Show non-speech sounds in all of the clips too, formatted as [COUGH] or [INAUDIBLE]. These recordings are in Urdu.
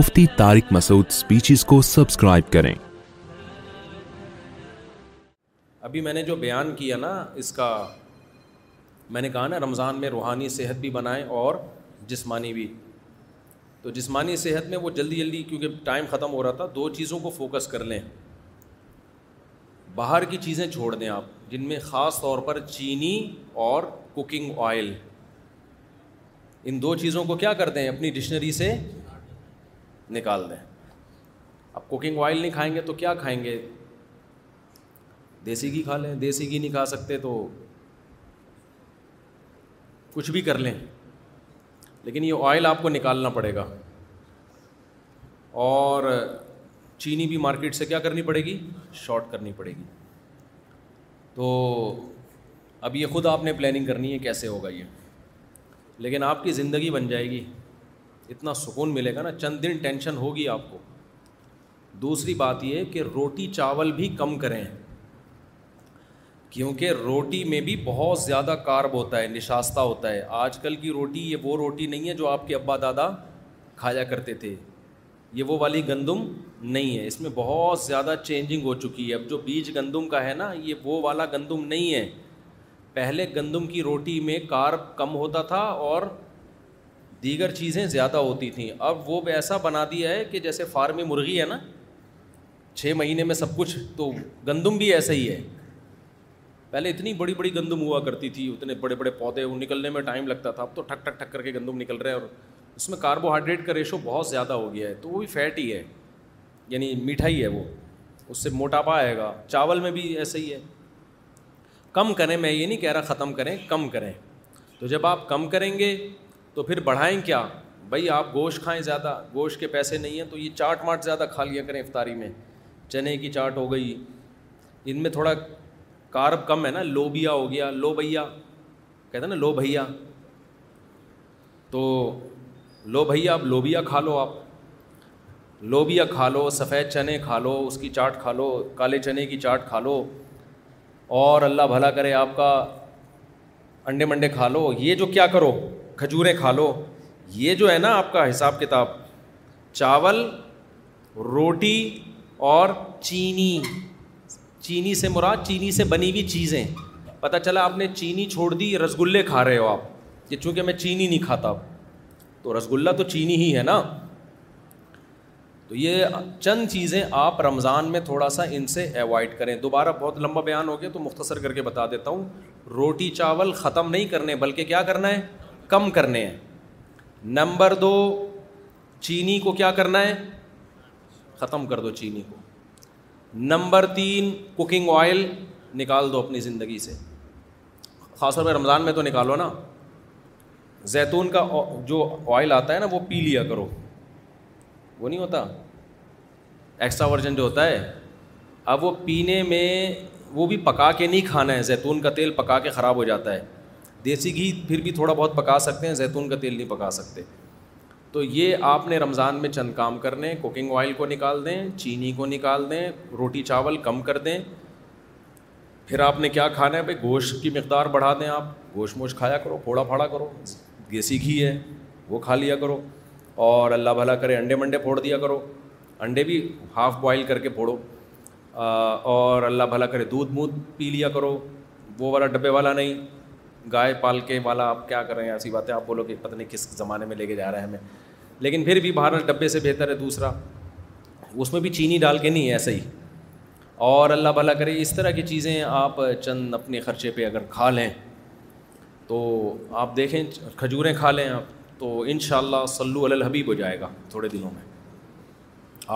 Mufti Tariq Masood speeches کو سبسکرائب کریں ابھی میں نے جو بیان کیا نا اس کا میں نے کہا نا رمضان میں روحانی صحت بھی بنائیں اور جسمانی بھی تو جسمانی صحت میں وہ جلدی جلدی کیونکہ ٹائم ختم ہو رہا تھا دو چیزوں کو فوکس کر لیں باہر کی چیزیں چھوڑ دیں آپ جن میں خاص طور پر چینی اور کوکنگ آئل ان دو چیزوں کو کیا کرتے ہیں اپنی ڈکشنری سے نکال دیں اب کوکنگ آئل نہیں کھائیں گے تو کیا کھائیں گے دیسی گھی کھا لیں دیسی گھی نہیں کھا سکتے تو کچھ بھی کر لیں لیکن یہ آئل آپ کو نکالنا پڑے گا اور چینی بھی مارکیٹ سے کیا کرنی پڑے گی شارٹ کرنی پڑے گی تو اب یہ خود آپ نے پلاننگ کرنی ہے کیسے ہوگا یہ لیکن آپ کی زندگی بن جائے گی اتنا سکون ملے گا نا چند دن ٹینشن ہوگی آپ کو دوسری بات یہ کہ روٹی چاول بھی کم کریں کیونکہ روٹی میں بھی بہت زیادہ کارب ہوتا ہے نشاستہ ہوتا ہے آج کل کی روٹی یہ وہ روٹی نہیں ہے جو آپ کے ابا دادا کھایا کرتے تھے یہ وہ والی گندم نہیں ہے اس میں بہت زیادہ چینجنگ ہو چکی ہے اب جو بیج گندم کا ہے نا یہ وہ والا گندم نہیں ہے پہلے گندم کی روٹی میں کارب کم ہوتا تھا اور دیگر چیزیں زیادہ ہوتی تھیں اب وہ ایسا بنا دیا ہے کہ جیسے فارمی مرغی ہے نا چھ مہینے میں سب کچھ تو گندم بھی ایسا ہی ہے پہلے اتنی بڑی بڑی گندم ہوا کرتی تھی اتنے بڑے بڑے پودے وہ نکلنے میں ٹائم لگتا تھا اب تو ٹھک ٹھک ٹھک کر کے گندم نکل رہے ہیں اور اس میں کاربوہائیڈریٹ کا ریشو بہت زیادہ ہو گیا ہے تو وہ بھی فیٹ ہی ہے یعنی میٹھا ہی ہے وہ اس سے موٹاپا آئے گا چاول میں بھی ایسے ہی ہے کم کریں میں یہ نہیں کہہ رہا ختم کریں کم کریں تو جب آپ کم کریں گے تو پھر بڑھائیں کیا بھائی آپ گوشت کھائیں زیادہ گوشت کے پیسے نہیں ہیں تو یہ چاٹ ماٹ زیادہ کھا لیا کریں افطاری میں چنے کی چاٹ ہو گئی ان میں تھوڑا کارب کم ہے نا لوبیا ہو گیا لو بھیا کہتے ہیں نا لو بھیا تو لو بھیا آپ لوبیا کھا لو آپ لوبیا کھا لو سفید چنے کھا لو اس کی چاٹ کھا لو کالے چنے کی چاٹ کھا لو اور اللہ بھلا کرے آپ کا انڈے منڈے کھا لو یہ جو کیا کرو کھجوریں کھا لو یہ جو ہے نا آپ کا حساب کتاب چاول روٹی اور چینی چینی سے مراد چینی سے بنی ہوئی چیزیں پتہ چلا آپ نے چینی چھوڑ دی رس گلے کھا رہے ہو آپ کہ چونکہ میں چینی نہیں کھاتا تو گلا تو چینی ہی ہے نا تو یہ چند چیزیں آپ رمضان میں تھوڑا سا ان سے اوائڈ کریں دوبارہ بہت لمبا بیان ہو گیا تو مختصر کر کے بتا دیتا ہوں روٹی چاول ختم نہیں کرنے بلکہ کیا کرنا ہے کم کرنے ہیں نمبر دو چینی کو کیا کرنا ہے ختم کر دو چینی کو نمبر تین کوکنگ آئل نکال دو اپنی زندگی سے خاص طور پہ رمضان میں تو نکالو نا زیتون کا جو آئل آتا ہے نا وہ پی لیا کرو وہ نہیں ہوتا ایکسٹرا ورژن جو ہوتا ہے اب وہ پینے میں وہ بھی پکا کے نہیں کھانا ہے زیتون کا تیل پکا کے خراب ہو جاتا ہے دیسی گھی پھر بھی تھوڑا بہت پکا سکتے ہیں زیتون کا تیل نہیں پکا سکتے تو یہ آپ نے رمضان میں چند کام کر لیں کوکنگ آئل کو نکال دیں چینی کو نکال دیں روٹی چاول کم کر دیں پھر آپ نے کیا کھانا ہے بھائی گوشت کی مقدار بڑھا دیں آپ گوشت موش کھایا کرو پھوڑا پھاڑا کرو دیسی گھی ہے وہ کھا لیا کرو اور اللہ بھلا کرے انڈے منڈے پھوڑ دیا کرو انڈے بھی ہاف بوائل کر کے پھوڑو اور اللہ بھلا کرے دودھ مودھ پی لیا کرو وہ والا ڈبے والا نہیں گائے پال کے والا آپ کیا ایسی بات آپ بولو کہ پتہ نہیں کس زمانے میں لے کے جا رہے ہیں ہمیں لیکن پھر بھی بھارت ڈبے سے بہتر ہے دوسرا اس میں بھی چینی ڈال کے نہیں ہے ایسے ہی اور اللہ بھلا کرے اس طرح کی چیزیں آپ چند اپنے خرچے پہ اگر کھا لیں تو آپ دیکھیں کھجوریں کھا لیں آپ تو ان شاء اللہ سلو الحبیب ہو جائے گا تھوڑے دنوں میں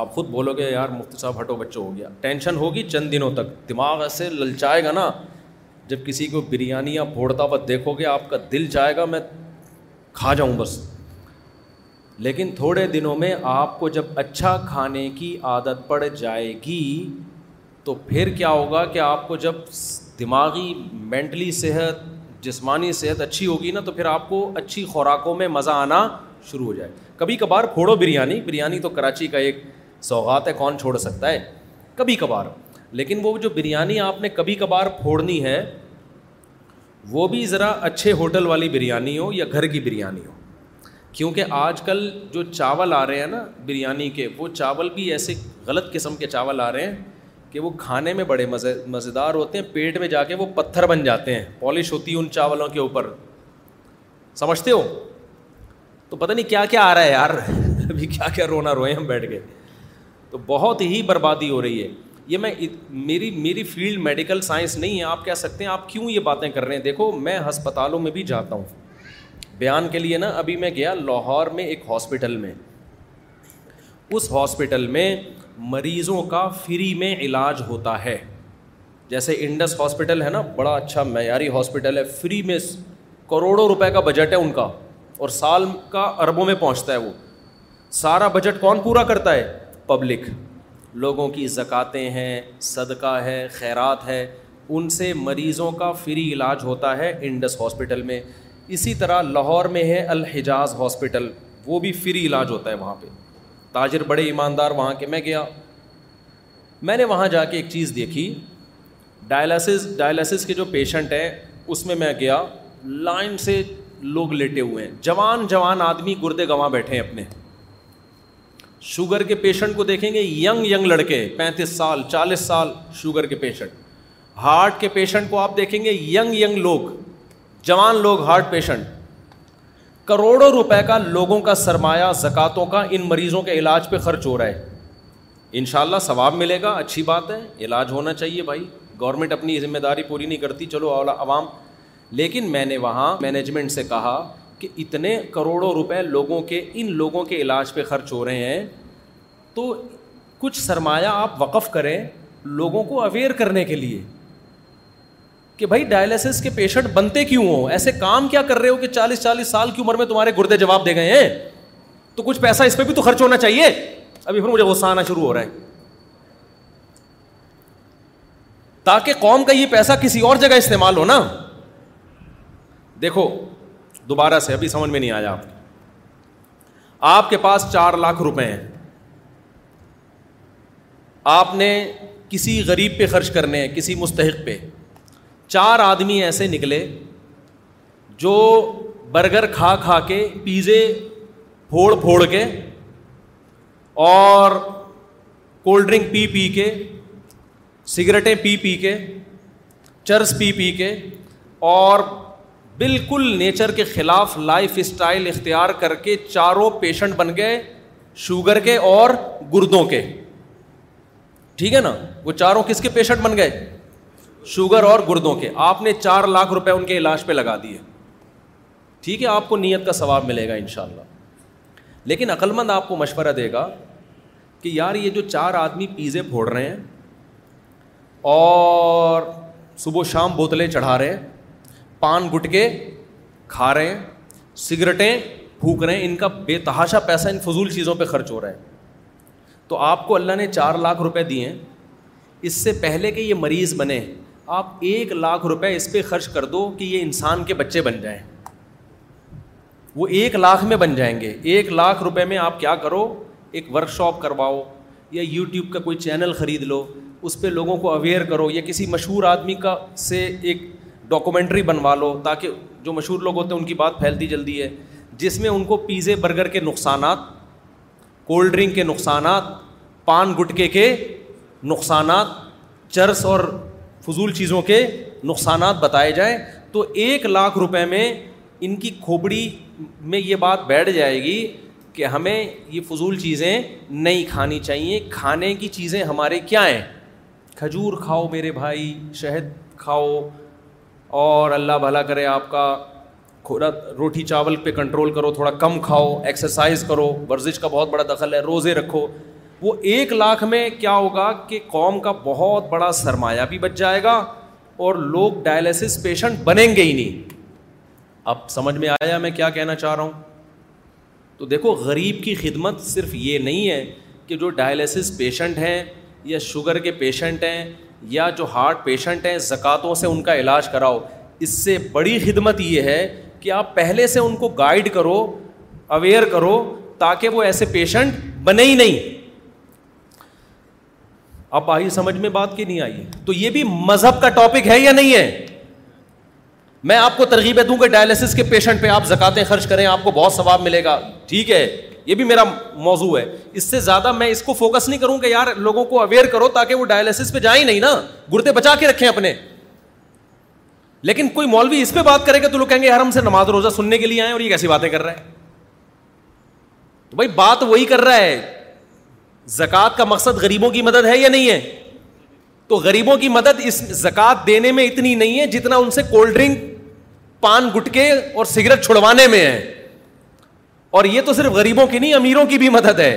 آپ خود بولو گے یار مفتی صاحب ہٹو بچوں ہو گیا ٹینشن ہوگی چند دنوں تک دماغ ایسے للچائے گا نا جب کسی کو بریانی یا پھوڑتا ہوا دیکھو گے آپ کا دل چاہے گا میں کھا جاؤں بس لیکن تھوڑے دنوں میں آپ کو جب اچھا کھانے کی عادت پڑ جائے گی تو پھر کیا ہوگا کہ آپ کو جب دماغی مینٹلی صحت جسمانی صحت اچھی ہوگی نا تو پھر آپ کو اچھی خوراکوں میں مزہ آنا شروع ہو جائے کبھی کبھار پھوڑو بریانی بریانی تو کراچی کا ایک سوغات ہے کون چھوڑ سکتا ہے کبھی کبھار لیکن وہ جو بریانی آپ نے کبھی کبھار پھوڑنی ہے وہ بھی ذرا اچھے ہوٹل والی بریانی ہو یا گھر کی بریانی ہو کیونکہ آج کل جو چاول آ رہے ہیں نا بریانی کے وہ چاول بھی ایسے غلط قسم کے چاول آ رہے ہیں کہ وہ کھانے میں بڑے مزے مزیدار ہوتے ہیں پیٹ میں جا کے وہ پتھر بن جاتے ہیں پالش ہوتی ہے ان چاولوں کے اوپر سمجھتے ہو تو پتہ نہیں کیا کیا آ رہا ہے یار [LAUGHS] ابھی کیا کیا رونا روئے ہم بیٹھ کے تو بہت ہی بربادی ہو رہی ہے یہ میں میری میری فیلڈ میڈیکل سائنس نہیں ہے آپ کہہ سکتے ہیں آپ کیوں یہ باتیں کر رہے ہیں دیکھو میں ہسپتالوں میں بھی جاتا ہوں بیان کے لیے نا ابھی میں گیا لاہور میں ایک ہاسپٹل میں اس ہاسپٹل میں مریضوں کا فری میں علاج ہوتا ہے جیسے انڈس ہاسپٹل ہے نا بڑا اچھا معیاری ہاسپٹل ہے فری میں کروڑوں روپے کا بجٹ ہے ان کا اور سال کا اربوں میں پہنچتا ہے وہ سارا بجٹ کون پورا کرتا ہے پبلک لوگوں کی زکاتیں ہیں صدقہ ہے خیرات ہے ان سے مریضوں کا فری علاج ہوتا ہے انڈس ہاسپٹل میں اسی طرح لاہور میں ہے الحجاز ہاسپٹل وہ بھی فری علاج ہوتا ہے وہاں پہ تاجر بڑے ایماندار وہاں کے میں گیا میں نے وہاں جا کے ایک چیز دیکھی ڈائلسس ڈائلسس کے جو پیشنٹ ہیں اس میں میں گیا لائن سے لوگ لیٹے ہوئے ہیں جوان جوان آدمی گردے گواں بیٹھے ہیں اپنے شوگر کے پیشنٹ کو دیکھیں گے ینگ ینگ لڑکے پینتیس سال چالیس سال شوگر کے پیشنٹ ہارٹ کے پیشنٹ کو آپ دیکھیں گے ینگ ینگ لوگ جوان لوگ ہارٹ پیشنٹ کروڑوں روپے کا لوگوں کا سرمایہ زکاتوں کا ان مریضوں کے علاج پہ خرچ ہو رہا ہے ان شاء اللہ ثواب ملے گا اچھی بات ہے علاج ہونا چاہیے بھائی گورنمنٹ اپنی ذمہ داری پوری نہیں کرتی چلو اولا عوام لیکن میں نے وہاں مینجمنٹ سے کہا کہ اتنے کروڑوں روپے لوگوں کے ان لوگوں کے علاج پہ خرچ ہو رہے ہیں تو کچھ سرمایہ آپ وقف کریں لوگوں کو اویئر کرنے کے لیے کہ بھائی ڈائلسس کے پیشنٹ بنتے کیوں ہوں ایسے کام کیا کر رہے ہو کہ چالیس چالیس سال کی عمر میں تمہارے گردے جواب دے گئے ہیں تو کچھ پیسہ اس پہ بھی تو خرچ ہونا چاہیے ابھی پھر مجھے غصہ آنا شروع ہو رہا ہے تاکہ قوم کا یہ پیسہ کسی اور جگہ استعمال ہو نا دیکھو دوبارہ سے ابھی سمجھ میں نہیں آیا آپ آپ کے پاس چار لاکھ روپے ہیں آپ نے کسی غریب پہ خرچ کرنے ہیں کسی مستحق پہ چار آدمی ایسے نکلے جو برگر کھا کھا کے پیزے پھوڑ پھوڑ کے اور کولڈ ڈرنک پی پی کے سگریٹیں پی پی کے چرس پی پی کے اور بالکل نیچر کے خلاف لائف اسٹائل اختیار کر کے چاروں پیشنٹ بن گئے شوگر کے اور گردوں کے ٹھیک ہے نا وہ چاروں کس کے پیشنٹ بن گئے شوگر اور گردوں کے آپ نے چار لاکھ روپے ان کے علاج پہ لگا دیے ٹھیک ہے آپ کو نیت کا ثواب ملے گا ان شاء اللہ لیکن عقلمند آپ کو مشورہ دے گا کہ یار یہ جو چار آدمی پیزے پھوڑ رہے ہیں اور صبح شام بوتلیں چڑھا رہے ہیں پان گٹ کے کھا ہیں سگریٹیں پھونک رہے ہیں ان کا بے تحاشا پیسہ ان فضول چیزوں پہ خرچ ہو رہا ہے تو آپ کو اللہ نے چار لاکھ روپے دیے ہیں اس سے پہلے کہ یہ مریض بنے آپ ایک لاکھ روپے اس پہ خرچ کر دو کہ یہ انسان کے بچے بن جائیں وہ ایک لاکھ میں بن جائیں گے ایک لاکھ روپے میں آپ کیا کرو ایک ورک شاپ کرواؤ یا یوٹیوب کا کوئی چینل خرید لو اس پہ لوگوں کو اویئر کرو یا کسی مشہور آدمی کا سے ایک ڈاکومنٹری بنوا لو تاکہ جو مشہور لوگ ہوتے ہیں ان کی بات پھیلتی جلدی ہے جس میں ان کو پیزے برگر کے نقصانات کولڈ ڈرنک کے نقصانات پان گٹکے کے نقصانات چرس اور فضول چیزوں کے نقصانات بتائے جائیں تو ایک لاکھ روپے میں ان کی کھوپڑی میں یہ بات بیٹھ جائے گی کہ ہمیں یہ فضول چیزیں نہیں کھانی چاہیے کھانے کی چیزیں ہمارے کیا ہیں کھجور کھاؤ میرے بھائی شہد کھاؤ اور اللہ بھلا کرے آپ کا کھولا روٹی چاول پہ کنٹرول کرو تھوڑا کم کھاؤ ایکسرسائز کرو ورزش کا بہت بڑا دخل ہے روزے رکھو وہ ایک لاکھ میں کیا ہوگا کہ قوم کا بہت بڑا سرمایہ بھی بچ جائے گا اور لوگ ڈائلسس پیشنٹ بنیں گے ہی نہیں اب سمجھ میں آیا میں کیا کہنا چاہ رہا ہوں تو دیکھو غریب کی خدمت صرف یہ نہیں ہے کہ جو ڈائلسس پیشنٹ ہیں یا شوگر کے پیشنٹ ہیں یا جو ہارٹ پیشنٹ ہیں زکاتوں سے ان کا علاج کراؤ اس سے بڑی خدمت یہ ہے کہ آپ پہلے سے ان کو گائڈ کرو اویئر کرو تاکہ وہ ایسے پیشنٹ بنے ہی نہیں آپ آئی سمجھ میں بات کی نہیں آئی تو یہ بھی مذہب کا ٹاپک ہے یا نہیں ہے میں آپ کو ترغیبیں دوں کہ ڈائلسس کے پیشنٹ پہ آپ زکاتیں خرچ کریں آپ کو بہت ثواب ملے گا ٹھیک ہے یہ بھی میرا موضوع ہے اس سے زیادہ میں اس کو فوکس نہیں کروں کہ یار لوگوں کو اویئر کرو تاکہ وہ ڈائلسس پہ جائیں نہیں نا گردے بچا کے رکھیں اپنے لیکن کوئی مولوی اس پہ بات کرے گا تو لوگ کہیں گے یار ہم سے نماز روزہ سننے کے لیے آئے اور یہ کیسی باتیں کر رہا ہے تو بھائی بات وہی کر رہا ہے زکوٰۃ کا مقصد غریبوں کی مدد ہے یا نہیں ہے تو غریبوں کی مدد اس زکوٰۃ دینے میں اتنی نہیں ہے جتنا ان سے کولڈ ڈرنک پان گٹکے اور سگریٹ چھڑوانے میں ہے اور یہ تو صرف غریبوں کی نہیں امیروں کی بھی مدد ہے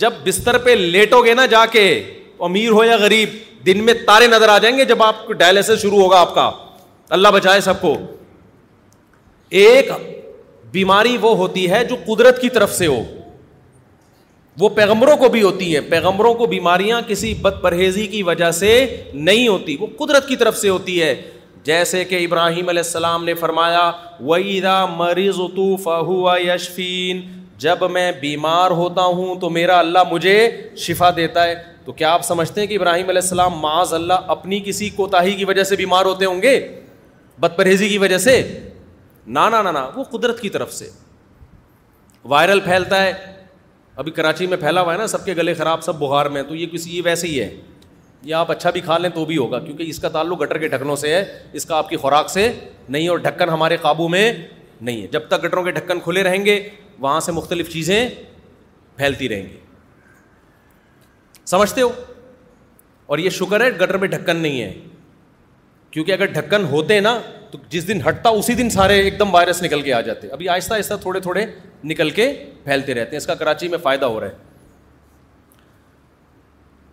جب بستر پہ لیٹو گے نا جا کے امیر ہو یا غریب دن میں تارے نظر آ جائیں گے جب آپ کو ڈائلسس شروع ہوگا آپ کا اللہ بچائے سب کو ایک بیماری وہ ہوتی ہے جو قدرت کی طرف سے ہو وہ پیغمبروں کو بھی ہوتی ہے پیغمبروں کو بیماریاں کسی بد پرہیزی کی وجہ سے نہیں ہوتی وہ قدرت کی طرف سے ہوتی ہے جیسے کہ ابراہیم علیہ السلام نے فرمایا ویدا مریض تو فہو یشفین جب میں بیمار ہوتا ہوں تو میرا اللہ مجھے شفا دیتا ہے تو کیا آپ سمجھتے ہیں کہ ابراہیم علیہ السلام معاذ اللہ اپنی کسی کوتاہی کی وجہ سے بیمار ہوتے ہوں گے بد پرہیزی کی وجہ سے نہ وہ قدرت کی طرف سے وائرل پھیلتا ہے ابھی کراچی میں پھیلا ہوا ہے نا سب کے گلے خراب سب بخار میں تو یہ کسی یہ ویسے ہی ہے یا آپ اچھا بھی کھا لیں تو بھی ہوگا کیونکہ اس کا تعلق گٹر کے ڈھکنوں سے ہے اس کا آپ کی خوراک سے نہیں اور ڈھکن ہمارے قابو میں نہیں ہے جب تک گٹروں کے ڈھکن کھلے رہیں گے وہاں سے مختلف چیزیں پھیلتی رہیں گی سمجھتے ہو اور یہ شکر ہے گٹر میں ڈھکن نہیں ہے کیونکہ اگر ڈھکن ہوتے نا تو جس دن ہٹتا اسی دن سارے ایک دم وائرس نکل کے آ جاتے ابھی آہستہ آہستہ تھوڑے تھوڑے نکل کے پھیلتے رہتے ہیں اس کا کراچی میں فائدہ ہو رہا ہے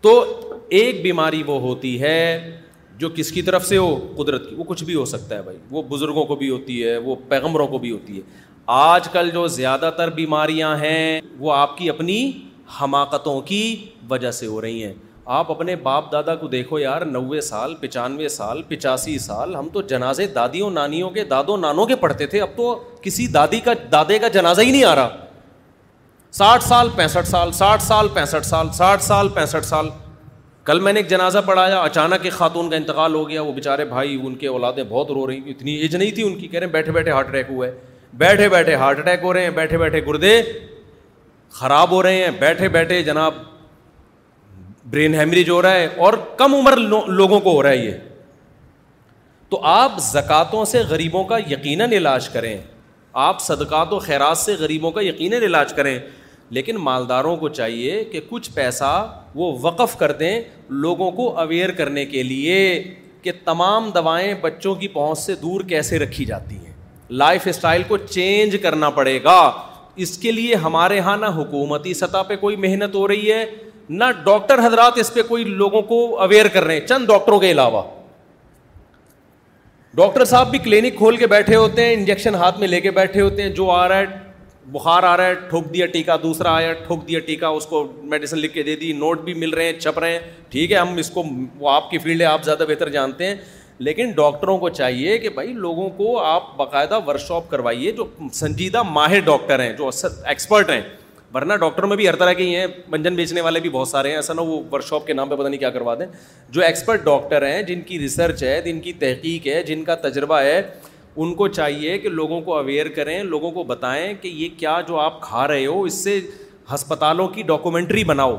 تو ایک بیماری وہ ہوتی ہے جو کس کی طرف سے ہو قدرت کی وہ کچھ بھی ہو سکتا ہے بھائی وہ بزرگوں کو بھی ہوتی ہے وہ پیغمبروں کو بھی ہوتی ہے آج کل جو زیادہ تر بیماریاں ہیں وہ آپ کی اپنی حماقتوں کی وجہ سے ہو رہی ہیں آپ اپنے باپ دادا کو دیکھو یار نوے سال پچانوے سال پچاسی سال ہم تو جنازے دادیوں نانیوں کے دادوں نانوں کے پڑھتے تھے اب تو کسی دادی کا دادے کا جنازہ ہی نہیں آ رہا ساٹھ سال پینسٹھ سال ساٹھ سال پینسٹھ سال ساٹھ سال پینسٹھ سال کل میں نے ایک جنازہ پڑھایا اچانک ایک خاتون کا انتقال ہو گیا وہ بےچارے بھائی ان کے اولادیں بہت رو رہی اتنی ایج نہیں تھی ان کی کہہ رہے ہیں بیٹھے بیٹھے ہارٹ اٹیک ہوا ہے بیٹھے بیٹھے ہارٹ اٹیک ہو رہے ہیں بیٹھے بیٹھے گردے خراب ہو رہے ہیں بیٹھے بیٹھے جناب برین ہیمریج ہو رہا ہے اور کم عمر لوگوں کو ہو رہا ہے یہ تو آپ زکوٰۃوں سے غریبوں کا یقیناً علاج کریں آپ صدقات و خیرات سے غریبوں کا یقیناً علاج کریں لیکن مالداروں کو چاہیے کہ کچھ پیسہ وہ وقف کر دیں لوگوں کو اویئر کرنے کے لیے کہ تمام دوائیں بچوں کی پہنچ سے دور کیسے رکھی جاتی ہیں لائف اسٹائل کو چینج کرنا پڑے گا اس کے لیے ہمارے یہاں نہ حکومتی سطح پہ کوئی محنت ہو رہی ہے نہ ڈاکٹر حضرات اس پہ کوئی لوگوں کو اویئر کر رہے ہیں چند ڈاکٹروں کے علاوہ ڈاکٹر صاحب بھی کلینک کھول کے بیٹھے ہوتے ہیں انجیکشن ہاتھ میں لے کے بیٹھے ہوتے ہیں جو آ رہا ہے بخار آ رہا ہے ٹھوک دیا ٹیکا دوسرا آیا ٹھوک دیا ٹیکا اس کو میڈیسن لکھ کے دے دی نوٹ بھی مل رہے ہیں چھپ رہے ہیں ٹھیک ہے ہم اس کو وہ آپ کی فیلڈ ہے آپ زیادہ بہتر جانتے ہیں لیکن ڈاکٹروں کو چاہیے کہ بھائی لوگوں کو آپ باقاعدہ ورک شاپ کروائیے جو سنجیدہ ماہر ڈاکٹر ہیں جو اصل ایکسپرٹ ہیں ورنہ ڈاکٹروں میں بھی ہر طرح کے ہی ہیں منجن بیچنے والے بھی بہت سارے ہیں ایسا نہ وہ ورک شاپ کے نام پہ پتہ نہیں کیا کروا دیں جو ایکسپرٹ ڈاکٹر ہیں جن کی ریسرچ ہے جن کی تحقیق ہے جن کا تجربہ ہے ان کو چاہیے کہ لوگوں کو اویئر کریں لوگوں کو بتائیں کہ یہ کیا جو آپ کھا رہے ہو اس سے ہسپتالوں کی ڈاکومنٹری بناؤ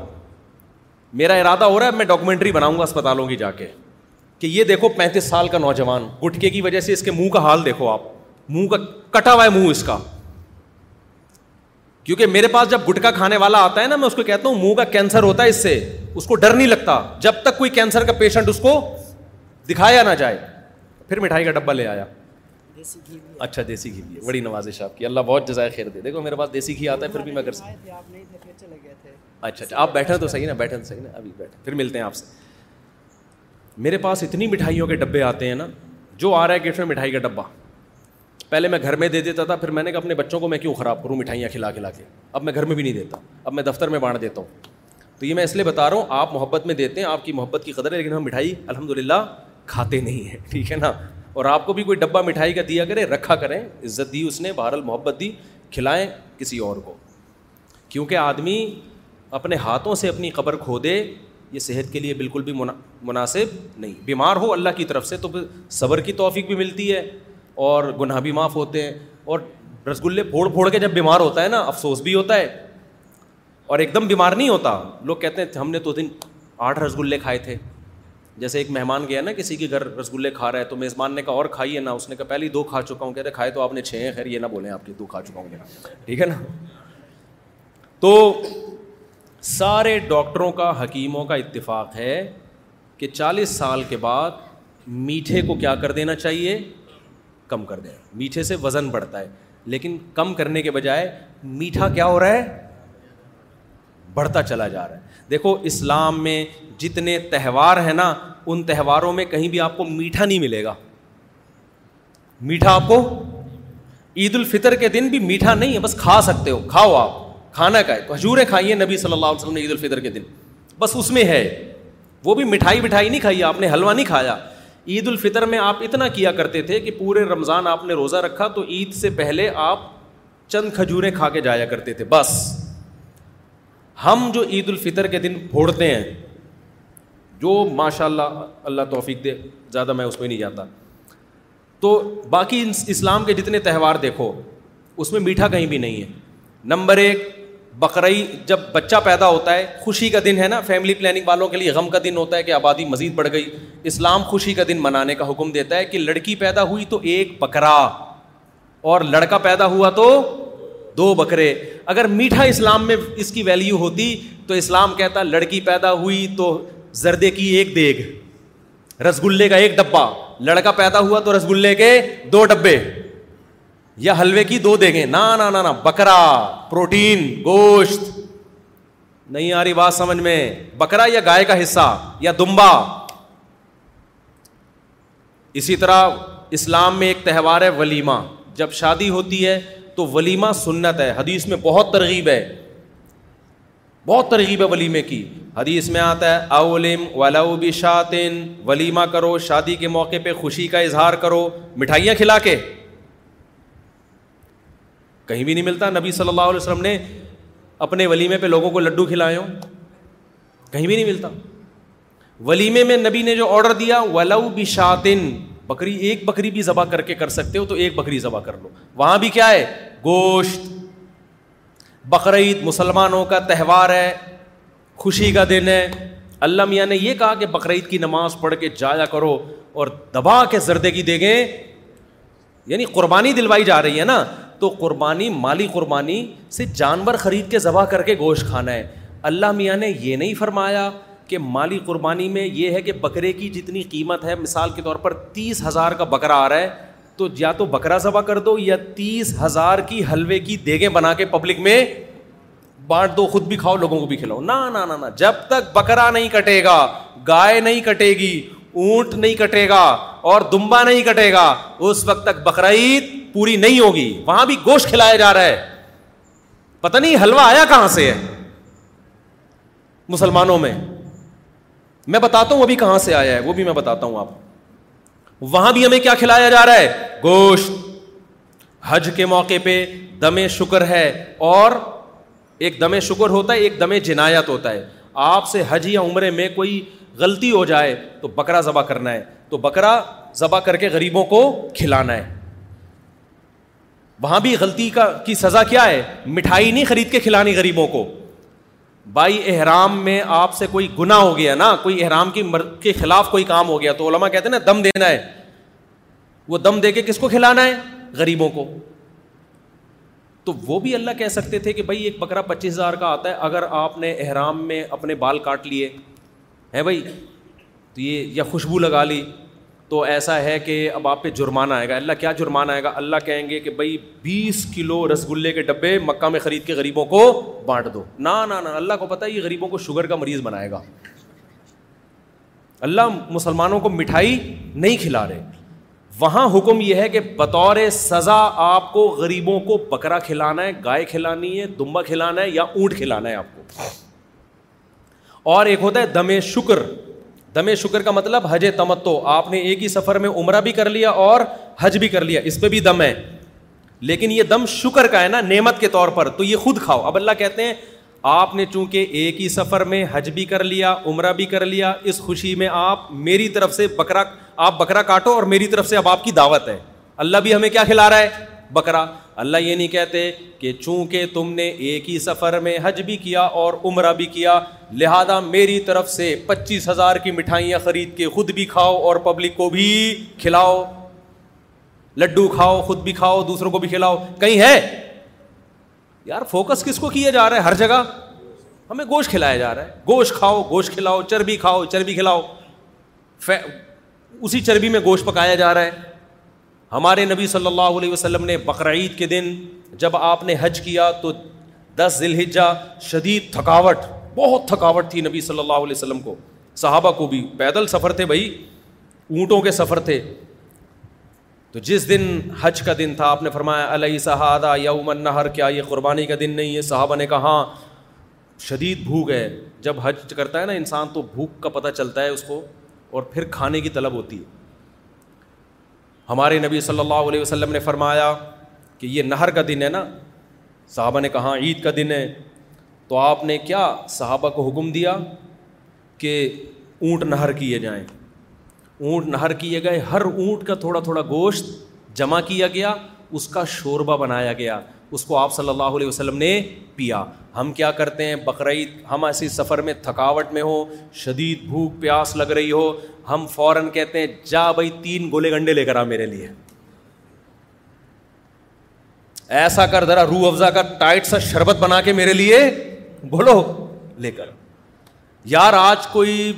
میرا ارادہ ہو رہا ہے میں ڈاکومنٹری بناؤں گا اسپتالوں کی جا کے کہ یہ دیکھو پینتیس سال کا نوجوان گٹکے کی وجہ سے اس کے منہ کا حال دیکھو آپ منہ کا کٹا ہوا ہے منہ اس کا کیونکہ میرے پاس جب گٹکا کھانے والا آتا ہے نا میں اس کو کہتا ہوں منہ کا کینسر ہوتا ہے اس سے اس کو ڈر نہیں لگتا جب تک کوئی کینسر کا پیشنٹ اس کو دکھایا نہ جائے پھر مٹھائی کا ڈبہ لے آیا اچھا دیسی گھی ہے بڑی نوازش آپ کی اللہ بہت جزائے خیر دے دیکھو میرے پاس دیسی گھی آتا ہے پھر بھی میں کر سکتا اچھا اچھا آپ بیٹھیں تو صحیح نا بیٹھیں تو صحیح نا ابھی بیٹھے پھر ملتے ہیں آپ سے میرے پاس اتنی مٹھائیوں کے ڈبے آتے ہیں نا جو آ رہا ہے گیٹ میں مٹھائی کا ڈبہ پہلے میں گھر میں دے دیتا تھا پھر میں نے کہا اپنے بچوں کو میں کیوں خراب کروں مٹھائیاں کھلا کھلا کے اب میں گھر میں بھی نہیں دیتا اب میں دفتر میں بانٹ دیتا ہوں تو یہ میں اس لیے بتا رہا ہوں آپ محبت میں دیتے ہیں آپ کی محبت کی قدر ہے لیکن ہم مٹھائی الحمد للہ کھاتے نہیں ہیں ٹھیک ہے نا اور آپ کو بھی کوئی ڈبہ مٹھائی کا دیا کرے رکھا کریں عزت دی اس نے بہرحال محبت دی کھلائیں کسی اور کو کیونکہ آدمی اپنے ہاتھوں سے اپنی قبر کھو دے یہ صحت کے لیے بالکل بھی مناسب نہیں بیمار ہو اللہ کی طرف سے تو صبر کی توفیق بھی ملتی ہے اور گناہ بھی معاف ہوتے ہیں اور رس گلے پھوڑ پھوڑ کے جب بیمار ہوتا ہے نا افسوس بھی ہوتا ہے اور ایک دم بیمار نہیں ہوتا لوگ کہتے ہیں ہم نے تو دن آٹھ رس گلے کھائے تھے جیسے ایک مہمان گیا نا کسی کے گھر رس گلے کھا رہا ہے تو میزبان نے کہا اور کھائیے نا اس نے کہا پہلے دو کھا چکا ہوں کہتے کھائے تو آپ نے چھ خیر یہ نہ آپ کے دو کھا چکا ہوں ٹھیک ہے نا تو سارے ڈاکٹروں کا حکیموں کا اتفاق ہے کہ چالیس سال کے بعد میٹھے کو کیا کر دینا چاہیے کم کر دینا میٹھے سے وزن بڑھتا ہے لیکن کم کرنے کے بجائے میٹھا کیا ہو رہا ہے بڑھتا چلا جا رہا ہے دیکھو اسلام میں جتنے تہوار ہیں نا ان تہواروں میں کہیں بھی آپ کو میٹھا نہیں ملے گا میٹھا آپ کو عید الفطر کے دن بھی میٹھا نہیں ہے بس کھا سکتے ہو کھاؤ آپ کھانا کھائے کھجورے کھائیے نبی صلی اللہ علیہ وسلم نے عید الفطر کے دن بس اس میں ہے وہ بھی مٹھائی مٹھائی نہیں کھائی آپ نے حلوہ نہیں کھایا عید الفطر میں آپ اتنا کیا کرتے تھے کہ پورے رمضان آپ نے روزہ رکھا تو عید سے پہلے آپ چند کھجوریں کھا کے جایا کرتے تھے بس ہم جو عید الفطر کے دن پھوڑتے ہیں جو ماشاء اللہ اللہ توفیق دے زیادہ میں اس میں نہیں جاتا تو باقی اسلام کے جتنے تہوار دیکھو اس میں میٹھا کہیں بھی نہیں ہے نمبر ایک بقرعی جب بچہ پیدا ہوتا ہے خوشی کا دن ہے نا فیملی پلاننگ والوں کے لیے غم کا دن ہوتا ہے کہ آبادی مزید بڑھ گئی اسلام خوشی کا دن منانے کا حکم دیتا ہے کہ لڑکی پیدا ہوئی تو ایک بکرا اور لڑکا پیدا ہوا تو دو بکرے اگر میٹھا اسلام میں اس کی ویلیو ہوتی تو اسلام کہتا لڑکی پیدا ہوئی تو زردے کی ایک دیگ رس گلے کا ایک ڈبا لڑکا پیدا ہوا تو رس گلے کے دو ڈبے یا حلوے کی دو دیگیں نا بکرا پروٹین گوشت نہیں آ رہی بات سمجھ میں بکرا یا گائے کا حصہ یا دمبا اسی طرح اسلام میں ایک تہوار ہے ولیمہ جب شادی ہوتی ہے تو ولیمہ سنت ہے حدیث میں بہت ترغیب ہے بہت ترغیب ہے ولیمے کی حدیث میں آتا ہے اولم شاطن ولیمہ کرو شادی کے موقع پہ خوشی کا اظہار کرو مٹھائیاں کھلا کے کہیں بھی نہیں ملتا نبی صلی اللہ علیہ وسلم نے اپنے ولیمے پہ لوگوں کو لڈو کھلائے ہوں کہیں بھی نہیں ملتا ولیمے میں نبی نے جو آڈر دیا ولاؤ بات بکری ایک بکری بھی ذبح کر کے کر سکتے ہو تو ایک بکری ذبح کر لو وہاں بھی کیا ہے گوشت بقرعید مسلمانوں کا تہوار ہے خوشی کا دن ہے اللہ میاں نے یہ کہا کہ بقرعید کی نماز پڑھ کے جایا کرو اور دبا کے زردگی دے گئے یعنی قربانی دلوائی جا رہی ہے نا تو قربانی مالی قربانی سے جانور خرید کے ذبح کر کے گوشت کھانا ہے اللہ میاں نے یہ نہیں فرمایا کہ مالی قربانی میں یہ ہے کہ بکرے کی جتنی قیمت ہے مثال کے طور پر تیس ہزار کا بکرا آ رہا ہے تو یا تو بکرا سبا کر دو یا تیس ہزار کی حلوے کی دیگیں بنا کے پبلک میں بانٹ دو خود بھی کھاؤ لوگوں کو بھی کھلاؤ نہ جب تک بکرا نہیں کٹے گا گائے نہیں کٹے گی اونٹ نہیں کٹے گا اور دمبا نہیں کٹے گا اس وقت تک بکرا عید پوری نہیں ہوگی وہاں بھی گوشت کھلایا جا رہا ہے پتا نہیں حلوا آیا کہاں سے ہے مسلمانوں میں میں بتاتا ہوں ابھی کہاں سے آیا ہے وہ بھی میں بتاتا ہوں آپ کو وہاں بھی ہمیں کیا کھلایا جا رہا ہے گوشت حج کے موقع پہ دم شکر ہے اور ایک دم شکر ہوتا ہے ایک دم جنایت ہوتا ہے آپ سے حج یا عمرے میں کوئی غلطی ہو جائے تو بکرا ذبح کرنا ہے تو بکرا ذبح کر کے غریبوں کو کھلانا ہے وہاں بھی غلطی کا کی سزا کیا ہے مٹھائی نہیں خرید کے کھلانی غریبوں کو بھائی احرام میں آپ سے کوئی گنا ہو گیا نا کوئی احرام کی مر... کے خلاف کوئی کام ہو گیا تو علماء کہتے ہیں نا دم دینا ہے وہ دم دے کے کس کو کھلانا ہے غریبوں کو تو وہ بھی اللہ کہہ سکتے تھے کہ بھائی ایک بکرا پچیس ہزار کا آتا ہے اگر آپ نے احرام میں اپنے بال کاٹ لیے ہیں بھائی تو یہ یا خوشبو لگا لی تو ایسا ہے کہ اب آپ پہ جرمانہ آئے گا اللہ کیا جرمانہ آئے گا اللہ کہیں گے کہ بھائی بیس کلو رس گلے کے ڈبے مکہ میں خرید کے غریبوں کو بانٹ دو نہ اللہ کو پتا یہ غریبوں کو شوگر کا مریض بنائے گا اللہ مسلمانوں کو مٹھائی نہیں کھلا رہے وہاں حکم یہ ہے کہ بطور سزا آپ کو غریبوں کو بکرا کھلانا ہے گائے کھلانی ہے دمبا کھلانا ہے یا اونٹ کھلانا ہے آپ کو اور ایک ہوتا ہے دم شکر دم شکر کا مطلب حج تمتو آپ نے ایک ہی سفر میں عمرہ بھی کر لیا اور حج بھی کر لیا اس پہ بھی دم ہے لیکن یہ دم شکر کا ہے نا نعمت کے طور پر تو یہ خود کھاؤ اب اللہ کہتے ہیں آپ نے چونکہ ایک ہی سفر میں حج بھی کر لیا عمرہ بھی کر لیا اس خوشی میں آپ میری طرف سے بکرا آپ بکرا کاٹو اور میری طرف سے اب آپ کی دعوت ہے اللہ بھی ہمیں کیا کھلا رہا ہے بکرا اللہ یہ نہیں کہتے کہ چونکہ تم نے ایک ہی سفر میں حج بھی کیا اور عمرہ بھی کیا لہذا میری طرف سے پچیس ہزار کی مٹھائیاں خرید کے خود بھی کھاؤ اور پبلک کو بھی کھلاؤ لڈو کھاؤ خود بھی کھاؤ دوسروں کو بھی کھلاؤ کہیں ہے یار فوکس کس کو کیا جا رہا ہے ہر جگہ ہمیں گوشت کھلایا جا رہا ہے گوشت کھاؤ گوشت کھلاؤ چربی کھاؤ چربی کھلاؤ اسی چربی میں گوشت پکایا جا رہا ہے ہمارے نبی صلی اللہ علیہ وسلم نے بقرعید کے دن جب آپ نے حج کیا تو دس ذی الحجہ شدید تھکاوٹ بہت تھکاوٹ تھی نبی صلی اللہ علیہ وسلم کو صحابہ کو بھی پیدل سفر تھے بھائی اونٹوں کے سفر تھے تو جس دن حج کا دن تھا آپ نے فرمایا علیہ صحادہ یا عمن نہر کیا یہ قربانی کا دن نہیں ہے صحابہ نے کہا ہاں شدید بھوک ہے جب حج کرتا ہے نا انسان تو بھوک کا پتہ چلتا ہے اس کو اور پھر کھانے کی طلب ہوتی ہے ہمارے نبی صلی اللہ علیہ وسلم نے فرمایا کہ یہ نہر کا دن ہے نا صحابہ نے کہا عید کا دن ہے تو آپ نے کیا صحابہ کو حکم دیا کہ اونٹ نہر کیے جائیں اونٹ نہر کیے گئے ہر اونٹ کا تھوڑا تھوڑا گوشت جمع کیا گیا اس کا شوربہ بنایا گیا اس کو آپ صلی اللہ علیہ وسلم نے پیا ہم کیا کرتے ہیں بقرعید ہم ایسی سفر میں تھکاوٹ میں ہو شدید بھوک پیاس لگ رہی ہو ہم فوراً کہتے ہیں جا بھائی تین گولے گنڈے لے کر آ میرے لیے ایسا کر ذرا روح افزا کر ٹائٹ سا شربت بنا کے میرے لیے بولو لے کر یار آج کوئی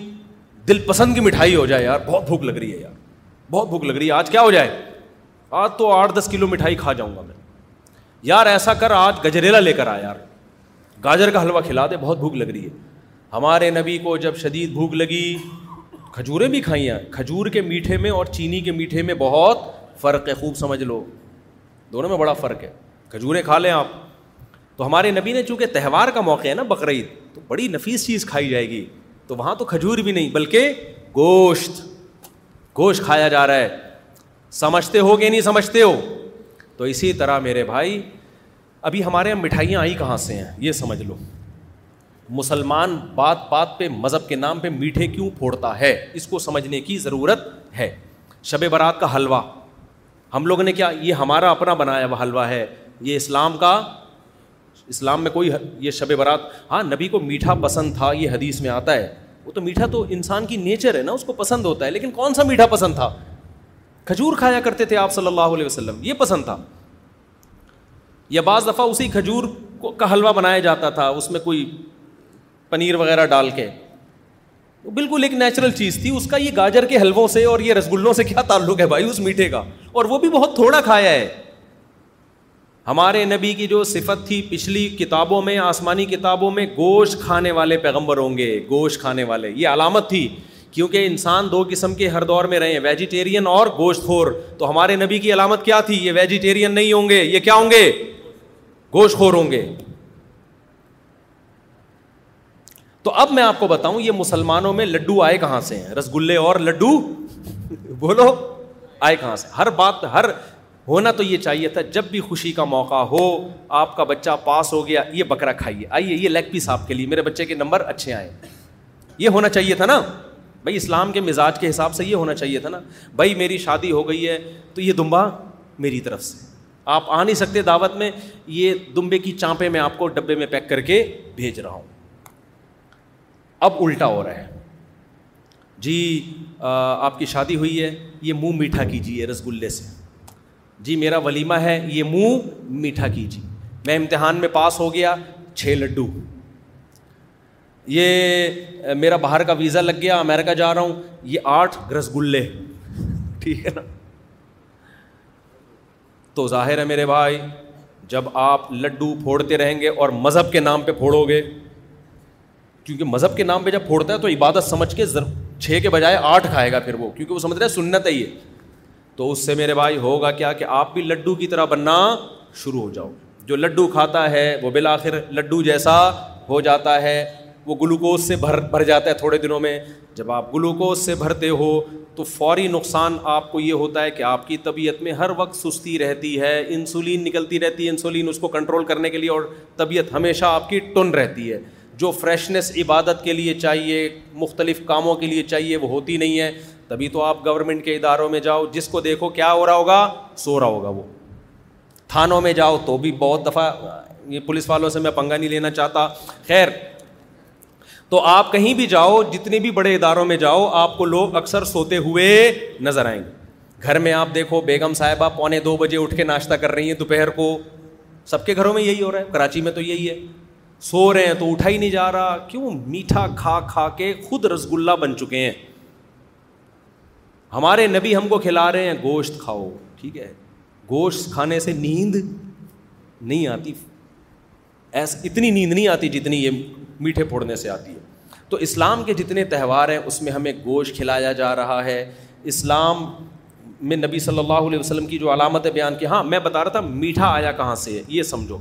دل پسند کی مٹھائی ہو جائے یار بہت بھوک لگ رہی ہے یار بہت بھوک لگ رہی ہے آج کیا ہو جائے آج تو آٹھ دس کلو مٹھائی کھا جاؤں گا میں یار ایسا کر آج گجریلا لے کر آ یار گاجر کا حلوہ کھلا دے بہت بھوک لگ رہی ہے ہمارے نبی کو جب شدید بھوک لگی کھجوریں بھی کھائیں کھجور کے میٹھے میں اور چینی کے میٹھے میں بہت فرق ہے خوب سمجھ لو دونوں میں بڑا فرق ہے کھجوریں کھا لیں آپ تو ہمارے نبی نے چونکہ تہوار کا موقع ہے نا بقرعید تو بڑی نفیس چیز کھائی جائے گی تو وہاں تو کھجور بھی نہیں بلکہ گوشت گوشت کھایا جا رہا ہے سمجھتے ہو کہ نہیں سمجھتے ہو تو اسی طرح میرے بھائی ابھی ہمارے یہاں مٹھائیاں آئی کہاں سے ہیں یہ سمجھ لو مسلمان بات بات پہ مذہب کے نام پہ میٹھے کیوں پھوڑتا ہے اس کو سمجھنے کی ضرورت ہے شب برات کا حلوہ ہم لوگوں نے کیا یہ ہمارا اپنا بنایا ہوا حلوہ ہے یہ اسلام کا اسلام میں کوئی یہ شب برات ہاں نبی کو میٹھا پسند تھا یہ حدیث میں آتا ہے وہ تو میٹھا تو انسان کی نیچر ہے نا اس کو پسند ہوتا ہے لیکن کون سا میٹھا پسند تھا کھجور کھایا کرتے تھے آپ صلی اللہ علیہ وسلم یہ پسند تھا یا بعض دفعہ اسی کھجور کا حلوہ بنایا جاتا تھا اس میں کوئی پنیر وغیرہ ڈال کے بالکل ایک نیچرل چیز تھی اس کا یہ گاجر کے حلووں سے اور یہ رس گلوں سے کیا تعلق ہے بھائی اس میٹھے کا اور وہ بھی بہت تھوڑا کھایا ہے ہمارے نبی کی جو صفت تھی پچھلی کتابوں میں آسمانی کتابوں میں گوشت کھانے والے پیغمبر ہوں گے گوشت کھانے والے یہ علامت تھی کیونکہ انسان دو قسم کے ہر دور میں رہے ہیں ویجیٹیرین اور گوشت خور تو ہمارے نبی کی علامت کیا تھی یہ ویجیٹیرین نہیں ہوں گے یہ کیا ہوں گے گوشت خور ہوں گے تو اب میں آپ کو بتاؤں یہ مسلمانوں میں لڈو آئے کہاں سے ہیں رس گلے اور لڈو بولو آئے کہاں سے ہر بات ہر ہونا تو یہ چاہیے تھا جب بھی خوشی کا موقع ہو آپ کا بچہ پاس ہو گیا یہ بکرا کھائیے آئیے یہ لیگ پیس آپ کے لیے میرے بچے کے نمبر اچھے آئے یہ ہونا چاہیے تھا نا بھائی اسلام کے مزاج کے حساب سے یہ ہونا چاہیے تھا نا بھائی میری شادی ہو گئی ہے تو یہ دمبا میری طرف سے آپ آ نہیں سکتے دعوت میں یہ دمبے کی چانپے میں آپ کو ڈبے میں پیک کر کے بھیج رہا ہوں اب الٹا ہو رہا ہے جی آپ کی شادی ہوئی ہے یہ منہ میٹھا کیجیے رس گلے سے جی میرا ولیمہ ہے یہ منہ میٹھا کیجیے میں امتحان میں پاس ہو گیا چھ لڈو یہ میرا باہر کا ویزا لگ گیا امیرکا جا رہا ہوں یہ آٹھ رس گلے ٹھیک ہے نا تو ظاہر ہے میرے بھائی جب آپ لڈو پھوڑتے رہیں گے اور مذہب کے نام پہ پھوڑو گے کیونکہ مذہب کے نام پہ جب پھوڑتا ہے تو عبادت سمجھ کے چھ کے بجائے آٹھ کھائے گا پھر وہ کیونکہ وہ سمجھ رہے سنت ہے یہ تو اس سے میرے بھائی ہوگا کیا کہ آپ بھی لڈو کی طرح بننا شروع ہو جاؤ جو لڈو کھاتا ہے وہ بالآخر لڈو جیسا ہو جاتا ہے وہ گلوکوز سے بھر بھر جاتا ہے تھوڑے دنوں میں جب آپ گلوکوز سے بھرتے ہو تو فوری نقصان آپ کو یہ ہوتا ہے کہ آپ کی طبیعت میں ہر وقت سستی رہتی ہے انسولین نکلتی رہتی ہے انسولین اس کو کنٹرول کرنے کے لیے اور طبیعت ہمیشہ آپ کی ٹن رہتی ہے جو فریشنیس عبادت کے لیے چاہیے مختلف کاموں کے لیے چاہیے وہ ہوتی نہیں ہے تبھی تو آپ گورنمنٹ کے اداروں میں جاؤ جس کو دیکھو کیا ہو رہا ہوگا سو رہا ہوگا وہ تھانوں میں جاؤ تو بھی بہت دفعہ پولیس والوں سے میں پنگا نہیں لینا چاہتا خیر تو آپ کہیں بھی جاؤ جتنے بھی بڑے اداروں میں جاؤ آپ کو لوگ اکثر سوتے ہوئے نظر آئیں گے گھر میں آپ دیکھو بیگم صاحبہ پونے دو بجے اٹھ کے ناشتہ کر رہی ہیں دوپہر کو سب کے گھروں میں یہی ہو رہا ہے کراچی میں تو یہی ہے سو رہے ہیں تو اٹھا ہی نہیں جا رہا کیوں میٹھا کھا کھا کے خود رسگلہ بن چکے ہیں ہمارے نبی ہم کو کھلا رہے ہیں گوشت کھاؤ ٹھیک ہے گوشت کھانے سے نیند نہیں آتی ایس اتنی نیند نہیں آتی جتنی یہ میٹھے پھوڑنے سے آتی ہے تو اسلام کے جتنے تہوار ہیں اس میں ہمیں گوشت کھلایا جا رہا ہے اسلام میں نبی صلی اللہ علیہ وسلم کی جو علامت بیان کی ہاں میں بتا رہا تھا میٹھا آیا کہاں سے یہ سمجھو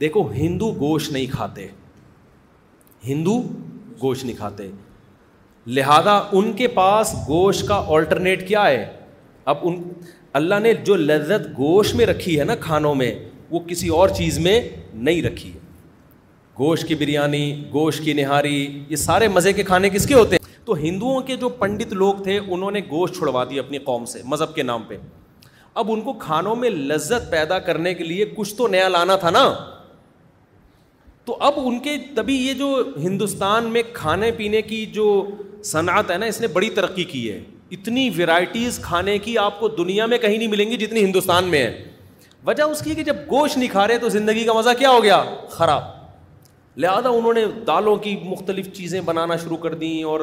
دیکھو ہندو گوشت نہیں کھاتے ہندو گوشت نہیں کھاتے لہذا ان کے پاس گوشت کا آلٹرنیٹ کیا ہے اب ان اللہ نے جو لذت گوشت میں رکھی ہے نا کھانوں میں وہ کسی اور چیز میں نہیں رکھی ہے گوشت کی بریانی گوشت کی نہاری یہ سارے مزے کے کھانے کس کے ہوتے ہیں تو ہندوؤں کے جو پنڈت لوگ تھے انہوں نے گوشت چھڑوا دی اپنی قوم سے مذہب کے نام پہ اب ان کو کھانوں میں لذت پیدا کرنے کے لیے کچھ تو نیا لانا تھا نا تو اب ان کے تبھی یہ جو ہندوستان میں کھانے پینے کی جو صنعت ہے نا اس نے بڑی ترقی کی ہے اتنی ورائٹیز کھانے کی آپ کو دنیا میں کہیں نہیں ملیں گی جتنی ہندوستان میں ہے وجہ اس کی کہ جب گوشت نہیں کھا رہے تو زندگی کا مزہ کیا ہو گیا خراب لہٰذا انہوں نے دالوں کی مختلف چیزیں بنانا شروع کر دیں اور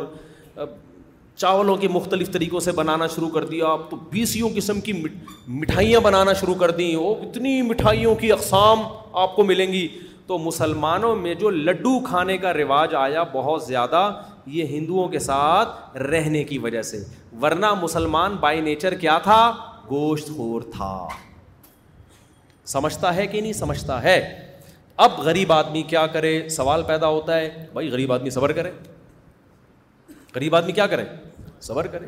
چاولوں کے مختلف طریقوں سے بنانا شروع کر دیا آپ تو بیسیوں قسم کی مٹھائیاں بنانا شروع کر دیں وہ اتنی مٹھائیوں کی اقسام آپ کو ملیں گی تو مسلمانوں میں جو لڈو کھانے کا رواج آیا بہت زیادہ یہ ہندوؤں کے ساتھ رہنے کی وجہ سے ورنہ مسلمان بائی نیچر کیا تھا گوشت خور تھا سمجھتا ہے کہ نہیں سمجھتا ہے اب غریب آدمی کیا کرے سوال پیدا ہوتا ہے بھائی غریب آدمی صبر کرے غریب آدمی کیا کرے صبر کرے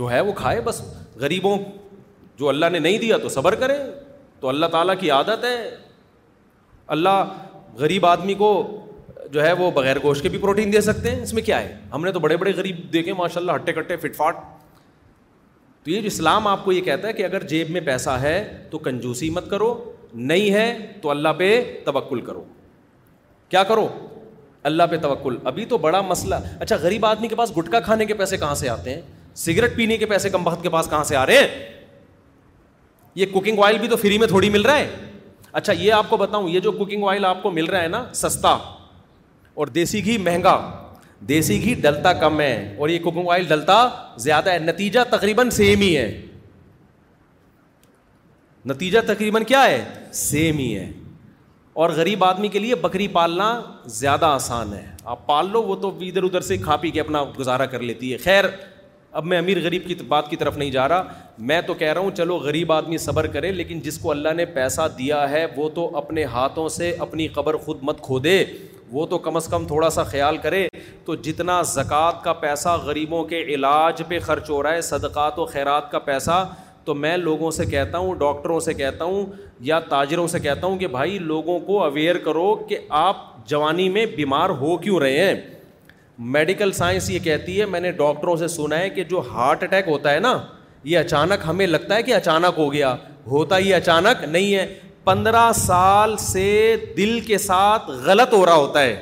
جو ہے وہ کھائے بس غریبوں جو اللہ نے نہیں دیا تو صبر کرے تو اللہ تعالیٰ کی عادت ہے اللہ غریب آدمی کو جو ہے وہ بغیر گوشت کے بھی پروٹین دے سکتے ہیں اس میں کیا ہے ہم نے تو بڑے بڑے غریب دیکھے ماشاء اللہ ہٹے کٹے فٹ فاٹ تو یہ جو اسلام آپ کو یہ کہتا ہے کہ اگر جیب میں پیسہ ہے تو کنجوسی مت کرو نہیں ہے تو اللہ پہ توکل کرو کیا کرو اللہ پہ توکل ابھی تو بڑا مسئلہ اچھا غریب آدمی کے پاس گٹکا کھانے کے پیسے کہاں سے آتے ہیں سگریٹ پینے کے پیسے کم بہت کے پاس کہاں سے آ رہے ہیں یہ کوکنگ آئل بھی تو فری میں تھوڑی مل رہا ہے اچھا یہ آپ کو بتاؤں یہ جو کوکنگ آئل آپ کو مل رہا ہے نا سستا اور دیسی گھی مہنگا دیسی گھی ڈلتا کم ہے اور یہ کوکنگ آئل ڈلتا زیادہ ہے نتیجہ تقریباً سیم ہی ہے نتیجہ تقریباً کیا ہے سیم ہی ہے اور غریب آدمی کے لیے بکری پالنا زیادہ آسان ہے آپ پال لو وہ تو ادھر ادھر سے کھا پی کے اپنا گزارا کر لیتی ہے خیر اب میں امیر غریب کی بات کی طرف نہیں جا رہا میں تو کہہ رہا ہوں چلو غریب آدمی صبر کرے لیکن جس کو اللہ نے پیسہ دیا ہے وہ تو اپنے ہاتھوں سے اپنی قبر خود مت کھو دے وہ تو کم از کم تھوڑا سا خیال کرے تو جتنا زکوٰۃ کا پیسہ غریبوں کے علاج پہ خرچ ہو رہا ہے صدقات و خیرات کا پیسہ تو میں لوگوں سے کہتا ہوں ڈاکٹروں سے کہتا ہوں یا تاجروں سے کہتا ہوں کہ بھائی لوگوں کو اویئر کرو کہ آپ جوانی میں بیمار ہو کیوں رہے ہیں میڈیکل سائنس یہ کہتی ہے میں نے ڈاکٹروں سے سنا ہے کہ جو ہارٹ اٹیک ہوتا ہے نا یہ اچانک ہمیں لگتا ہے کہ اچانک ہو گیا ہوتا ہی اچانک نہیں ہے پندرہ سال سے دل کے ساتھ غلط ہو رہا ہوتا ہے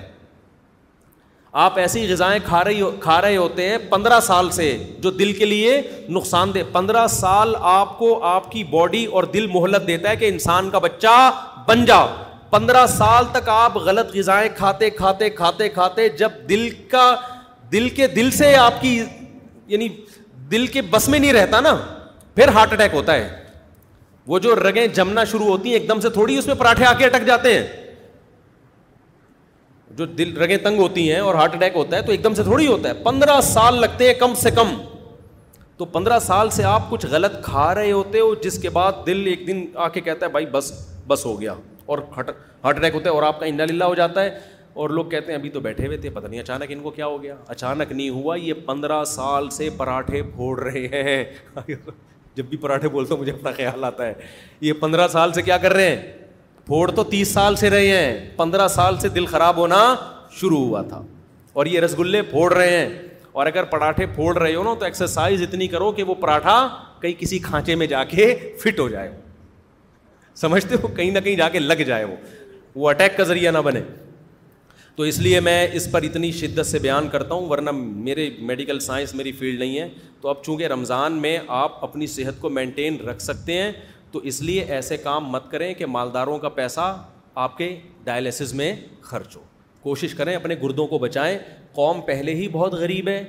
آپ ایسی غذائیں کھا رہی کھا رہے ہوتے ہیں پندرہ سال سے جو دل کے لیے نقصان دہ پندرہ سال آپ کو آپ کی باڈی اور دل مہلت دیتا ہے کہ انسان کا بچہ بن جاؤ پندرہ سال تک آپ غلط غذائیں کھاتے کھاتے کھاتے کھاتے جب دل کا دل کے دل سے آپ کی یعنی دل کے بس میں نہیں رہتا نا پھر ہارٹ اٹیک ہوتا ہے وہ جو رگیں جمنا شروع ہوتی ہیں ایک دم سے تھوڑی اس میں پراٹھے آ کے اٹک جاتے ہیں جو دل رگیں تنگ ہوتی ہیں اور ہارٹ اٹیک ہوتا ہے تو ایک دم سے تھوڑی ہوتا ہے پندرہ سال لگتے ہیں کم سے کم تو پندرہ سال سے آپ کچھ غلط کھا رہے ہوتے ہو جس کے بعد دل ایک دن آ کے کہتا ہے بھائی بس بس ہو گیا اور ہارٹ اٹیک ہوتا ہے اور آپ کا انڈا للہ ہو جاتا ہے اور لوگ کہتے ہیں ابھی تو بیٹھے ہوئے تھے پتہ نہیں اچانک ان کو کیا ہو گیا اچانک نہیں ہوا یہ پندرہ سال سے پراٹھے پھوڑ رہے ہیں [LAUGHS] جب بھی پراٹھے بولتے مجھے اپنا خیال آتا ہے یہ پندرہ سال سے کیا کر رہے ہیں پھوڑ تو تیس سال سے رہے ہیں پندرہ سال سے دل خراب ہونا شروع ہوا تھا اور یہ رس گلے پھوڑ رہے ہیں اور اگر پراٹھے پھوڑ رہے ہو نا تو ایکسرسائز اتنی کرو کہ وہ پراٹھا کہیں کسی کھانچے میں جا کے فٹ ہو جائے سمجھتے ہو کہیں نہ کہیں جا کے لگ جائے وہ وہ اٹیک کا ذریعہ نہ بنے تو اس لیے میں اس پر اتنی شدت سے بیان کرتا ہوں ورنہ میرے میڈیکل سائنس میری فیلڈ نہیں ہے تو اب چونکہ رمضان میں آپ اپنی صحت کو مینٹین رکھ سکتے ہیں تو اس لیے ایسے کام مت کریں کہ مالداروں کا پیسہ آپ کے ڈائلسز میں خرچ ہو کوشش کریں اپنے گردوں کو بچائیں قوم پہلے ہی بہت غریب ہے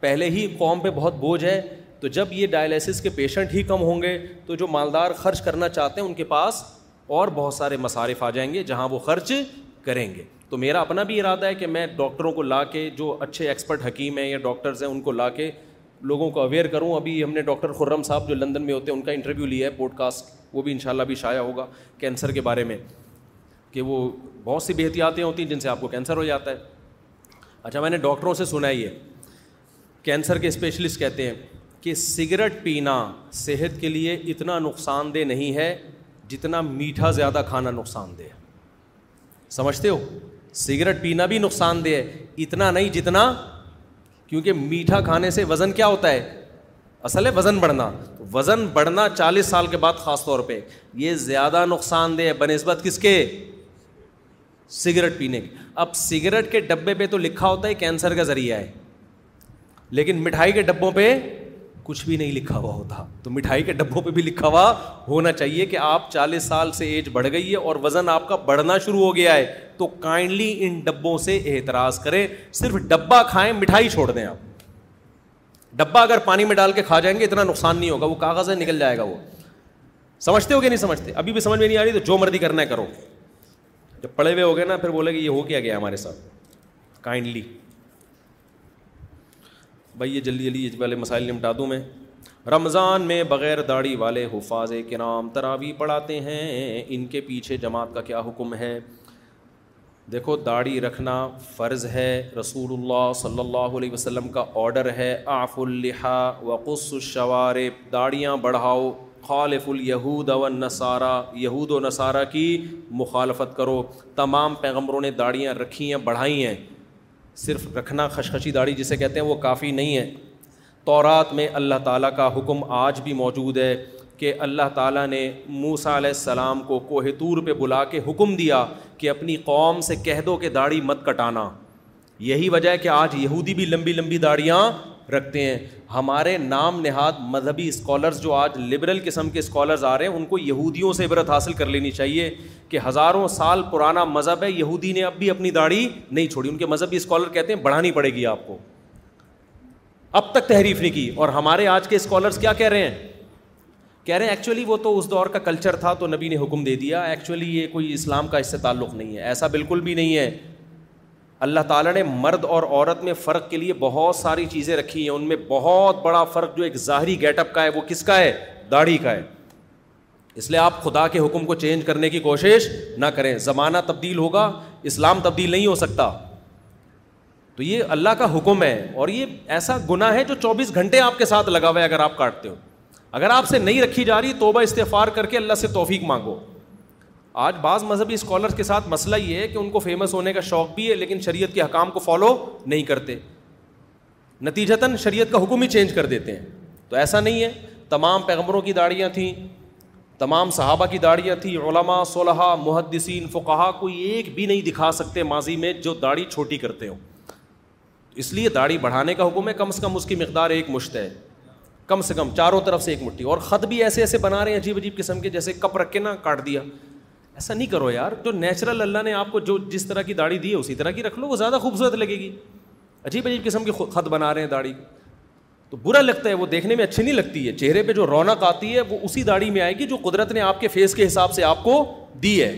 پہلے ہی قوم پہ بہت بوجھ ہے تو جب یہ ڈائلسس کے پیشنٹ ہی کم ہوں گے تو جو مالدار خرچ کرنا چاہتے ہیں ان کے پاس اور بہت سارے مصارف آ جائیں گے جہاں وہ خرچ کریں گے تو میرا اپنا بھی ارادہ ہے کہ میں ڈاکٹروں کو لا کے جو اچھے ایکسپرٹ حکیم ہیں یا ڈاکٹرز ہیں ان کو لا کے لوگوں کو اویئر کروں ابھی ہم نے ڈاکٹر خرم صاحب جو لندن میں ہوتے ہیں ان کا انٹرویو لیا ہے پوڈ کاسٹ وہ بھی ان شاء اللہ بھی شائع ہوگا کینسر کے بارے میں کہ وہ بہت سی بےحتیاتیں ہوتی ہیں جن سے آپ کو کینسر ہو جاتا ہے اچھا میں نے ڈاکٹروں سے سنا یہ کینسر کے اسپیشلسٹ کہتے ہیں کہ سگریٹ پینا صحت کے لیے اتنا نقصان دہ نہیں ہے جتنا میٹھا زیادہ کھانا نقصان دہ ہے سمجھتے ہو سگریٹ پینا بھی نقصان دہ ہے اتنا نہیں جتنا کیونکہ میٹھا کھانے سے وزن کیا ہوتا ہے اصل ہے وزن بڑھنا وزن بڑھنا چالیس سال کے بعد خاص طور پہ یہ زیادہ نقصان دہ ہے بہ نسبت کس کے سگریٹ پینے کے اب سگریٹ کے ڈبے پہ تو لکھا ہوتا ہے کینسر کا ذریعہ ہے لیکن مٹھائی کے ڈبوں پہ کچھ بھی نہیں لکھا ہوا ہوتا تو مٹھائی کے ڈبوں پہ بھی لکھا ہوا ہونا چاہیے کہ آپ چالیس سال سے ایج بڑھ گئی ہے اور وزن آپ کا بڑھنا شروع ہو گیا ہے تو کائنڈلی ان ڈبوں سے اعتراض کریں صرف ڈبا کھائیں مٹھائی چھوڑ دیں آپ ڈبا اگر پانی میں ڈال کے کھا جائیں گے اتنا نقصان نہیں ہوگا وہ کاغذ ہے نکل جائے گا وہ سمجھتے ہو کہ نہیں سمجھتے ابھی بھی سمجھ میں نہیں آ رہی تو جو مرضی کرنا کرو جب پڑے ہوئے ہو گئے نا پھر بولے کہ یہ ہو کیا گیا ہمارے ساتھ کائنڈلی بھائی یہ جلدی جلدی مسائل نمٹا دوں میں رمضان میں بغیر داڑھی والے حفاظ تراوی پڑھاتے ہیں ان کے پیچھے جماعت کا کیا حکم ہے دیکھو داڑھی رکھنا فرض ہے رسول اللہ صلی اللہ علیہ وسلم کا آڈر ہے آف الحا و قص داڑیاں بڑھاؤ خالف الیہود و نصارہ یہود و نصارہ کی مخالفت کرو تمام پیغمبروں نے داڑیاں رکھی ہیں بڑھائی ہیں صرف رکھنا خشخشی داڑھی جسے کہتے ہیں وہ کافی نہیں ہے تورات میں اللہ تعالیٰ کا حکم آج بھی موجود ہے کہ اللہ تعالیٰ نے موسا علیہ السلام کو کوہ طور پہ بلا کے حکم دیا کہ اپنی قوم سے کہہ دو کہ داڑھی مت کٹانا یہی وجہ ہے کہ آج یہودی بھی لمبی لمبی داڑیاں رکھتے ہیں ہمارے نام نہاد مذہبی اسکالرس جو آج لبرل قسم کے اسکالرز آ رہے ہیں ان کو یہودیوں سے عبرت حاصل کر لینی چاہیے کہ ہزاروں سال پرانا مذہب ہے یہودی نے اب بھی اپنی داڑھی نہیں چھوڑی ان کے مذہبی اسکالر کہتے ہیں بڑھانی پڑے گی آپ کو اب تک تحریف نہیں کی اور ہمارے آج کے اسکالرس کیا کہہ رہے ہیں کہہ رہے ہیں ایکچولی وہ تو اس دور کا کلچر تھا تو نبی نے حکم دے دیا ایکچولی یہ کوئی اسلام کا اس سے تعلق نہیں ہے ایسا بالکل بھی نہیں ہے اللہ تعالیٰ نے مرد اور عورت میں فرق کے لیے بہت ساری چیزیں رکھی ہیں ان میں بہت بڑا فرق جو ایک ظاہری گیٹ اپ کا ہے وہ کس کا ہے داڑھی کا ہے اس لیے آپ خدا کے حکم کو چینج کرنے کی کوشش نہ کریں زمانہ تبدیل ہوگا اسلام تبدیل نہیں ہو سکتا تو یہ اللہ کا حکم ہے اور یہ ایسا گناہ ہے جو چوبیس گھنٹے آپ کے ساتھ لگا ہوا ہے اگر آپ کاٹتے ہو اگر آپ سے نہیں رکھی جا رہی توبہ استفار کر کے اللہ سے توفیق مانگو آج بعض مذہبی اسکالرس کے ساتھ مسئلہ یہ ہے کہ ان کو فیمس ہونے کا شوق بھی ہے لیکن شریعت کے حکام کو فالو نہیں کرتے نتیجتاً شریعت کا حکم ہی چینج کر دیتے ہیں تو ایسا نہیں ہے تمام پیغمبروں کی داڑیاں تھیں تمام صحابہ کی داڑیاں تھیں علماء صلیحہ محدثین فقہا کوئی ایک بھی نہیں دکھا سکتے ماضی میں جو داڑھی چھوٹی کرتے ہوں اس لیے داڑھی بڑھانے کا حکم ہے کم از کم اس کی مقدار ایک مشت ہے کم سے کم چاروں طرف سے ایک مٹھی اور خط بھی ایسے ایسے بنا رہے ہیں عجیب عجیب قسم کے جیسے کپ رکھ کے نا کاٹ دیا ایسا نہیں کرو یار جو نیچرل اللہ نے آپ کو جو جس طرح کی داڑھی دی ہے اسی طرح کی رکھ لو وہ زیادہ خوبصورت لگے گی عجیب عجیب قسم کے خط بنا رہے ہیں داڑھی تو برا لگتا ہے وہ دیکھنے میں اچھی نہیں لگتی ہے چہرے پہ جو رونق آتی ہے وہ اسی داڑھی میں آئے گی جو قدرت نے آپ کے فیس کے حساب سے آپ کو دی ہے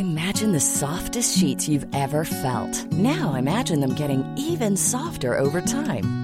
imagine the soft sheet you ever felt now imagine them carry even softer over time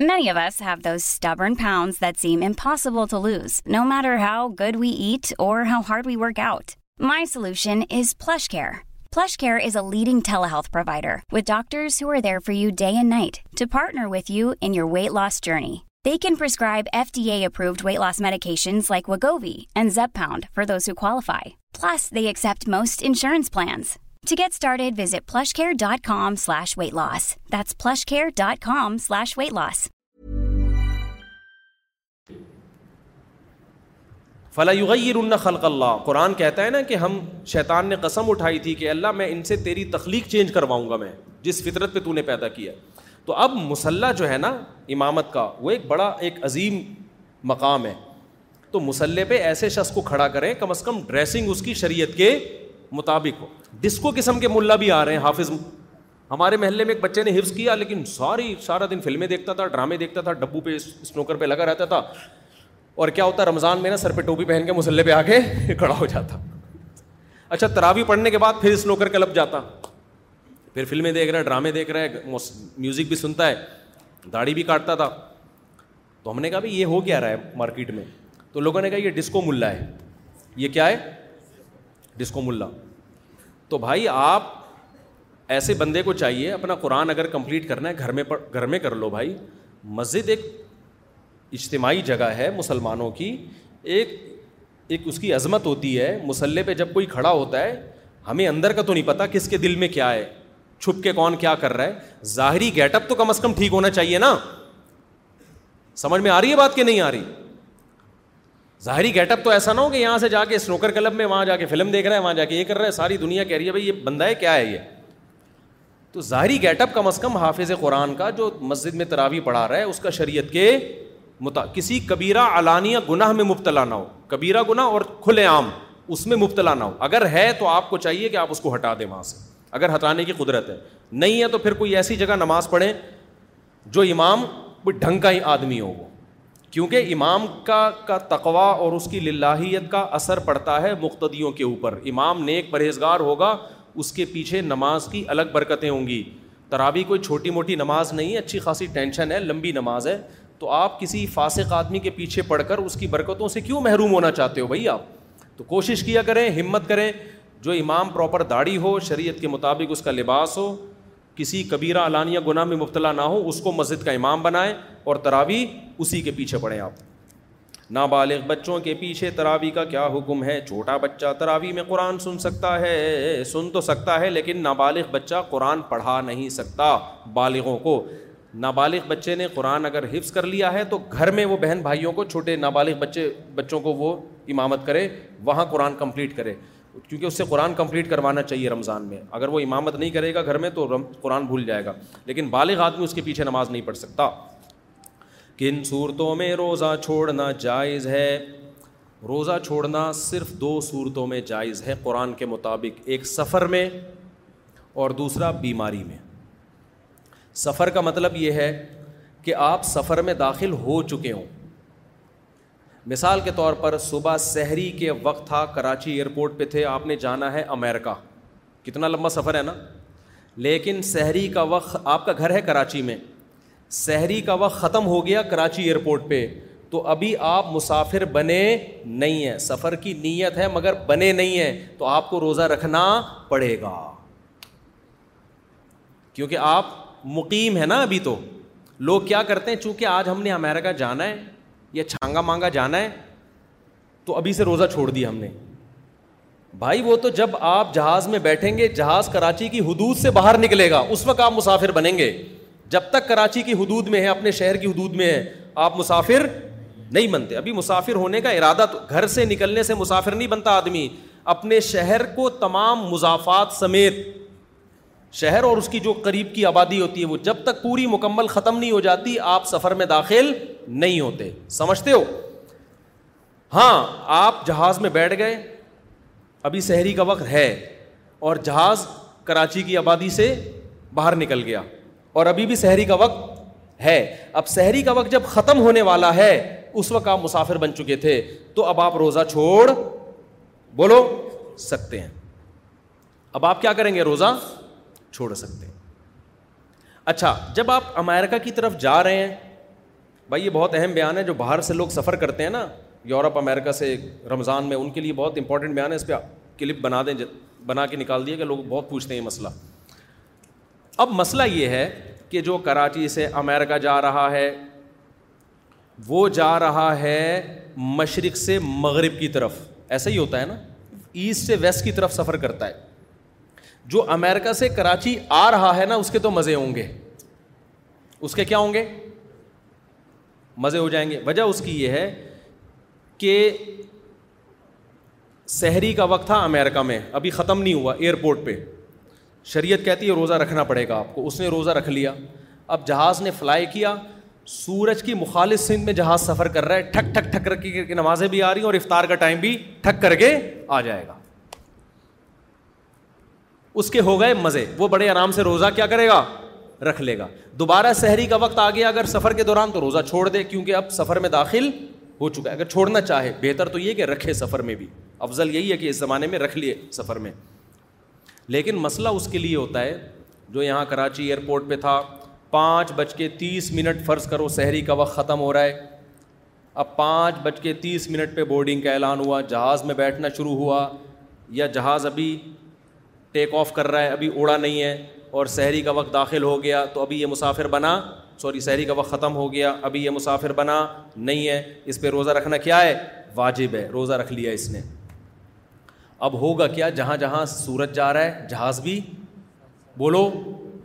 Many of us have those stubborn pounds that seem impossible to lose, no matter how good we eat or how hard we work out. My solution is PlushCare. PlushCare is a leading telehealth provider with doctors who are there for you day and night to partner with you in your weight loss journey. They can prescribe FDA-approved weight loss medications like Wegovy and Zepbound for those who qualify. Plus, they accept most insurance plans. To get started, visit plushcare.com slash weight loss. That's plushcare.com slash weight loss. فلا يغيرن خلق اللہ قرآن کہتا ہے نا کہ ہم شیطان نے قسم اٹھائی تھی کہ اللہ میں ان سے تیری تخلیق چینج کرواؤں گا میں جس فطرت پہ تو نے پیدا کیا تو اب مسلح جو ہے نا امامت کا وہ ایک بڑا ایک عظیم مقام ہے تو مسلح پہ ایسے شخص کو کھڑا کریں کم از کم ڈریسنگ اس کی شریعت کے مطابق ہو ڈسکو قسم کے ملا بھی آ رہے ہیں حافظ ہمارے محلے میں ایک بچے نے حفظ کیا لیکن ساری سارا دن فلمیں دیکھتا تھا ڈرامے دیکھتا تھا ڈبو پہ اسنوکر پہ لگا رہتا تھا اور کیا ہوتا رمضان میں نا سر پہ ٹوپی پہن کے مسلے پہ آ کے [LAUGHS] کھڑا ہو جاتا اچھا تراوی پڑھنے کے بعد پھر اسنوکر کلب جاتا پھر فلمیں دیکھ رہا ہے ڈرامے دیکھ رہے ہے میوزک بھی سنتا ہے داڑھی بھی کاٹتا تھا تو ہم نے کہا بھائی یہ ہو کیا رہا ہے مارکیٹ میں تو لوگوں نے کہا یہ ڈسکو ملا ہے یہ کیا ہے ڈسکو ملا تو بھائی آپ ایسے بندے کو چاہیے اپنا قرآن اگر کمپلیٹ کرنا ہے گھر میں پر گھر میں کر لو بھائی مسجد ایک اجتماعی جگہ ہے مسلمانوں کی ایک ایک اس کی عظمت ہوتی ہے مسلح پہ جب کوئی کھڑا ہوتا ہے ہمیں اندر کا تو نہیں پتہ کس کے دل میں کیا ہے چھپ کے کون کیا کر رہا ہے ظاہری گیٹ اپ تو کم از کم ٹھیک ہونا چاہیے نا سمجھ میں آ رہی ہے بات کہ نہیں آ رہی ظاہری گیٹ اپ تو ایسا نہ ہو کہ یہاں سے جا کے اسنوکر کلب میں وہاں جا کے فلم دیکھ رہا ہے وہاں جا کے یہ کر رہا ہے ساری دنیا کہہ رہی ہے بھائی یہ بندہ ہے کیا ہے یہ تو ظاہری گیٹ اپ کم از کم حافظ قرآن کا جو مسجد میں تراوی پڑھا رہا ہے اس کا شریعت کے متا کسی کبیرہ علانیہ گناہ میں مبتلا نہ ہو کبیرہ گناہ اور کھلے عام اس میں مبتلا نہ ہو اگر ہے تو آپ کو چاہیے کہ آپ اس کو ہٹا دیں وہاں سے اگر ہٹانے کی قدرت ہے نہیں ہے تو پھر کوئی ایسی جگہ نماز پڑھیں جو امام کوئی ڈھنگ کا ہی آدمی ہو وہ کیونکہ امام کا کا تقوا اور اس کی للاہیت کا اثر پڑتا ہے مقتدیوں کے اوپر امام نیک پرہیزگار ہوگا اس کے پیچھے نماز کی الگ برکتیں ہوں گی ترابی کوئی چھوٹی موٹی نماز نہیں ہے اچھی خاصی ٹینشن ہے لمبی نماز ہے تو آپ کسی فاسق آدمی کے پیچھے پڑھ کر اس کی برکتوں سے کیوں محروم ہونا چاہتے ہو بھائی آپ تو کوشش کیا کریں ہمت کریں جو امام پراپر داڑھی ہو شریعت کے مطابق اس کا لباس ہو کسی کبیرہ علانیہ گناہ میں مبتلا نہ ہو اس کو مسجد کا امام بنائیں اور تراوی اسی کے پیچھے پڑھیں آپ نابالغ بچوں کے پیچھے تراوی کا کیا حکم ہے چھوٹا بچہ تراوی میں قرآن سن سکتا ہے سن تو سکتا ہے لیکن نابالغ بچہ قرآن پڑھا نہیں سکتا بالغوں کو نابالغ بچے نے قرآن اگر حفظ کر لیا ہے تو گھر میں وہ بہن بھائیوں کو چھوٹے نابالغ بچے بچوں کو وہ امامت کرے وہاں قرآن کمپلیٹ کرے کیونکہ اس سے قرآن کمپلیٹ کروانا چاہیے رمضان میں اگر وہ امامت نہیں کرے گا گھر میں تو قرآن بھول جائے گا لیکن بالغ آدمی اس کے پیچھے نماز نہیں پڑھ سکتا کن صورتوں میں روزہ چھوڑنا جائز ہے روزہ چھوڑنا صرف دو صورتوں میں جائز ہے قرآن کے مطابق ایک سفر میں اور دوسرا بیماری میں سفر کا مطلب یہ ہے کہ آپ سفر میں داخل ہو چکے ہوں مثال کے طور پر صبح سحری کے وقت تھا کراچی ایئرپورٹ پہ تھے آپ نے جانا ہے امیرکا کتنا لمبا سفر ہے نا لیکن سحری کا وقت آپ کا گھر ہے کراچی میں سحری کا وقت ختم ہو گیا کراچی ایئرپورٹ پہ تو ابھی آپ مسافر بنے نہیں ہیں سفر کی نیت ہے مگر بنے نہیں ہیں تو آپ کو روزہ رکھنا پڑے گا کیونکہ آپ مقیم ہیں نا ابھی تو لوگ کیا کرتے ہیں چونکہ آج ہم نے امیرکا جانا ہے یا چھانگا مانگا جانا ہے تو ابھی سے روزہ چھوڑ دیا ہم نے بھائی وہ تو جب آپ جہاز میں بیٹھیں گے جہاز کراچی کی حدود سے باہر نکلے گا اس وقت آپ مسافر بنیں گے جب تک کراچی کی حدود میں ہے اپنے شہر کی حدود میں ہے آپ مسافر نہیں بنتے ابھی مسافر ہونے کا ارادہ تو گھر سے نکلنے سے مسافر نہیں بنتا آدمی اپنے شہر کو تمام مضافات سمیت شہر اور اس کی جو قریب کی آبادی ہوتی ہے وہ جب تک پوری مکمل ختم نہیں ہو جاتی آپ سفر میں داخل نہیں ہوتے سمجھتے ہو ہاں آپ جہاز میں بیٹھ گئے ابھی شہری کا وقت ہے اور جہاز کراچی کی آبادی سے باہر نکل گیا اور ابھی بھی سحری کا وقت ہے اب سحری کا وقت جب ختم ہونے والا ہے اس وقت آپ مسافر بن چکے تھے تو اب آپ روزہ چھوڑ بولو سکتے ہیں اب آپ کیا کریں گے روزہ چھوڑ سکتے ہیں اچھا جب آپ امیرکا کی طرف جا رہے ہیں بھائی یہ بہت اہم بیان ہے جو باہر سے لوگ سفر کرتے ہیں نا یورپ امیرکا سے رمضان میں ان کے لیے بہت امپورٹنٹ بیان ہے اس پہ کلپ بنا دیں بنا کے نکال دیے کہ لوگ بہت پوچھتے ہیں یہ مسئلہ اب مسئلہ یہ ہے کہ جو کراچی سے امیرکا جا رہا ہے وہ جا رہا ہے مشرق سے مغرب کی طرف ایسا ہی ہوتا ہے نا ایسٹ سے ویسٹ کی طرف سفر کرتا ہے جو امیرکا سے کراچی آ رہا ہے نا اس کے تو مزے ہوں گے اس کے کیا ہوں گے مزے ہو جائیں گے وجہ اس کی یہ ہے کہ شہری کا وقت تھا امیرکا میں ابھی ختم نہیں ہوا ایئرپورٹ پہ شریعت کہتی ہے روزہ رکھنا پڑے گا آپ کو اس نے روزہ رکھ لیا اب جہاز نے فلائی کیا سورج کی مخالص سندھ میں جہاز سفر کر رہا ہے ٹھک ٹھک ٹھک رکھ کے نمازیں بھی آ رہی ہیں اور افطار کا ٹائم بھی ٹھک کر کے آ جائے گا اس کے ہو گئے مزے وہ بڑے آرام سے روزہ کیا کرے گا رکھ لے گا دوبارہ سحری کا وقت آ گیا اگر سفر کے دوران تو روزہ چھوڑ دے کیونکہ اب سفر میں داخل ہو چکا ہے اگر چھوڑنا چاہے بہتر تو یہ کہ رکھے سفر میں بھی افضل یہی ہے کہ اس زمانے میں رکھ لیے سفر میں لیکن مسئلہ اس کے لیے ہوتا ہے جو یہاں کراچی ایئرپورٹ پہ تھا پانچ بج کے تیس منٹ فرض کرو شہری کا وقت ختم ہو رہا ہے اب پانچ بج کے تیس منٹ پہ بورڈنگ کا اعلان ہوا جہاز میں بیٹھنا شروع ہوا یا جہاز ابھی ٹیک آف کر رہا ہے ابھی اڑا نہیں ہے اور شہری کا وقت داخل ہو گیا تو ابھی یہ مسافر بنا سوری شہری کا وقت ختم ہو گیا ابھی یہ مسافر بنا نہیں ہے اس پہ روزہ رکھنا کیا ہے واجب ہے روزہ رکھ لیا اس نے اب ہوگا کیا جہاں جہاں سورج جا رہا ہے جہاز بھی بولو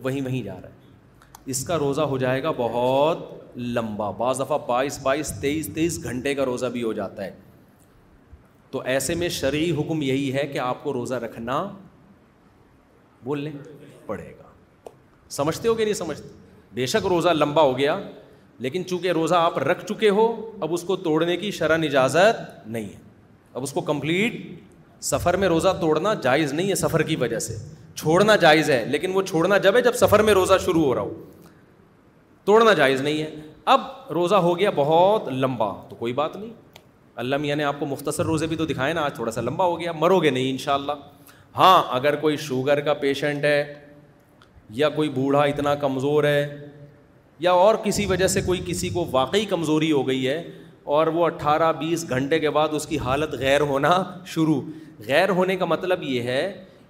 وہیں وہیں جا رہا ہے اس کا روزہ ہو جائے گا بہت لمبا بعض دفعہ بائیس بائیس تیئیس تیئیس گھنٹے کا روزہ بھی ہو جاتا ہے تو ایسے میں شرعی حکم یہی ہے کہ آپ کو روزہ رکھنا بول لیں پڑے گا سمجھتے ہو کہ نہیں سمجھتے بے شک روزہ لمبا ہو گیا لیکن چونکہ روزہ آپ رکھ چکے ہو اب اس کو توڑنے کی شرح اجازت نہیں ہے اب اس کو کمپلیٹ سفر میں روزہ توڑنا جائز نہیں ہے سفر کی وجہ سے چھوڑنا جائز ہے لیکن وہ چھوڑنا جب ہے جب سفر میں روزہ شروع ہو رہا ہو توڑنا جائز نہیں ہے اب روزہ ہو گیا بہت لمبا تو کوئی بات نہیں اللہ میاں نے آپ کو مختصر روزے بھی تو دکھائے نا آج تھوڑا سا لمبا ہو گیا مرو گے نہیں ان شاء اللہ ہاں اگر کوئی شوگر کا پیشنٹ ہے یا کوئی بوڑھا اتنا کمزور ہے یا اور کسی وجہ سے کوئی کسی کو واقعی کمزوری ہو گئی ہے اور وہ اٹھارہ بیس گھنٹے کے بعد اس کی حالت غیر ہونا شروع غیر ہونے کا مطلب یہ ہے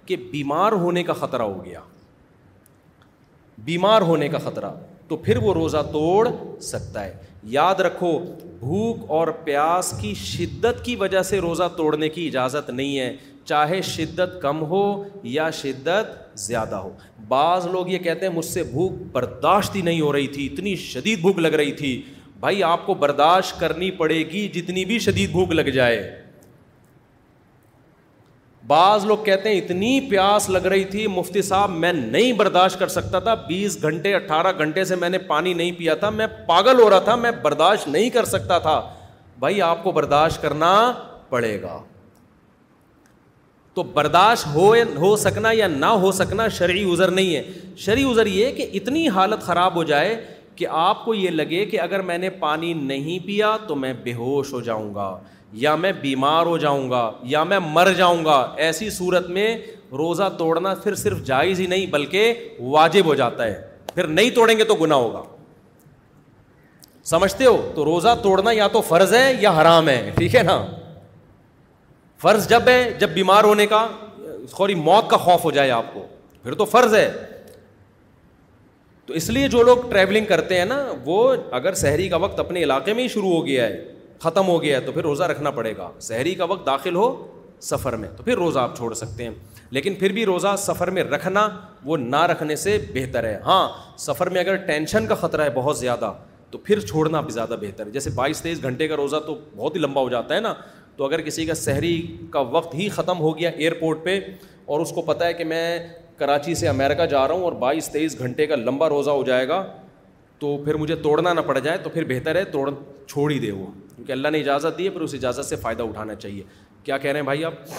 کہ بیمار ہونے کا خطرہ ہو گیا بیمار ہونے کا خطرہ تو پھر وہ روزہ توڑ سکتا ہے یاد رکھو بھوک اور پیاس کی شدت کی وجہ سے روزہ توڑنے کی اجازت نہیں ہے چاہے شدت کم ہو یا شدت زیادہ ہو بعض لوگ یہ کہتے ہیں مجھ سے بھوک برداشت ہی نہیں ہو رہی تھی اتنی شدید بھوک لگ رہی تھی بھائی آپ کو برداشت کرنی پڑے گی جتنی بھی شدید بھوک لگ جائے بعض لوگ کہتے ہیں اتنی پیاس لگ رہی تھی مفتی صاحب میں نہیں برداشت کر سکتا تھا بیس گھنٹے اٹھارہ گھنٹے سے میں نے پانی نہیں پیا تھا میں پاگل ہو رہا تھا میں برداشت نہیں کر سکتا تھا بھائی آپ کو برداشت کرنا پڑے گا تو برداشت ہو ہو سکنا یا نہ ہو سکنا شرعی عذر نہیں ہے شرعی عذر یہ کہ اتنی حالت خراب ہو جائے کہ آپ کو یہ لگے کہ اگر میں نے پانی نہیں پیا تو میں بے ہوش ہو جاؤں گا یا میں بیمار ہو جاؤں گا یا میں مر جاؤں گا ایسی صورت میں روزہ توڑنا پھر صرف جائز ہی نہیں بلکہ واجب ہو جاتا ہے پھر نہیں توڑیں گے تو گناہ ہوگا سمجھتے ہو تو روزہ توڑنا یا تو فرض ہے یا حرام ہے ٹھیک ہے نا فرض جب ہے جب بیمار ہونے کا سوری موت کا خوف ہو جائے آپ کو پھر تو فرض ہے تو اس لیے جو لوگ ٹریولنگ کرتے ہیں نا وہ اگر شہری کا وقت اپنے علاقے میں ہی شروع ہو گیا ہے ختم ہو گیا ہے تو پھر روزہ رکھنا پڑے گا شہری کا وقت داخل ہو سفر میں تو پھر روزہ آپ چھوڑ سکتے ہیں لیکن پھر بھی روزہ سفر میں رکھنا وہ نہ رکھنے سے بہتر ہے ہاں سفر میں اگر ٹینشن کا خطرہ ہے بہت زیادہ تو پھر چھوڑنا بھی زیادہ بہتر ہے جیسے بائیس تیئیس گھنٹے کا روزہ تو بہت ہی لمبا ہو جاتا ہے نا تو اگر کسی کا شہری کا وقت ہی ختم ہو گیا ایئرپورٹ پہ اور اس کو پتہ ہے کہ میں کراچی سے امیرکا جا رہا ہوں اور بائیس تیئیس گھنٹے کا لمبا روزہ ہو جائے گا تو پھر مجھے توڑنا نہ پڑ جائے تو پھر بہتر ہے توڑ چھوڑ ہی دے وہ کیونکہ اللہ نے اجازت دی ہے پھر اس اجازت سے فائدہ اٹھانا چاہیے کیا کہہ رہے ہیں بھائی آپ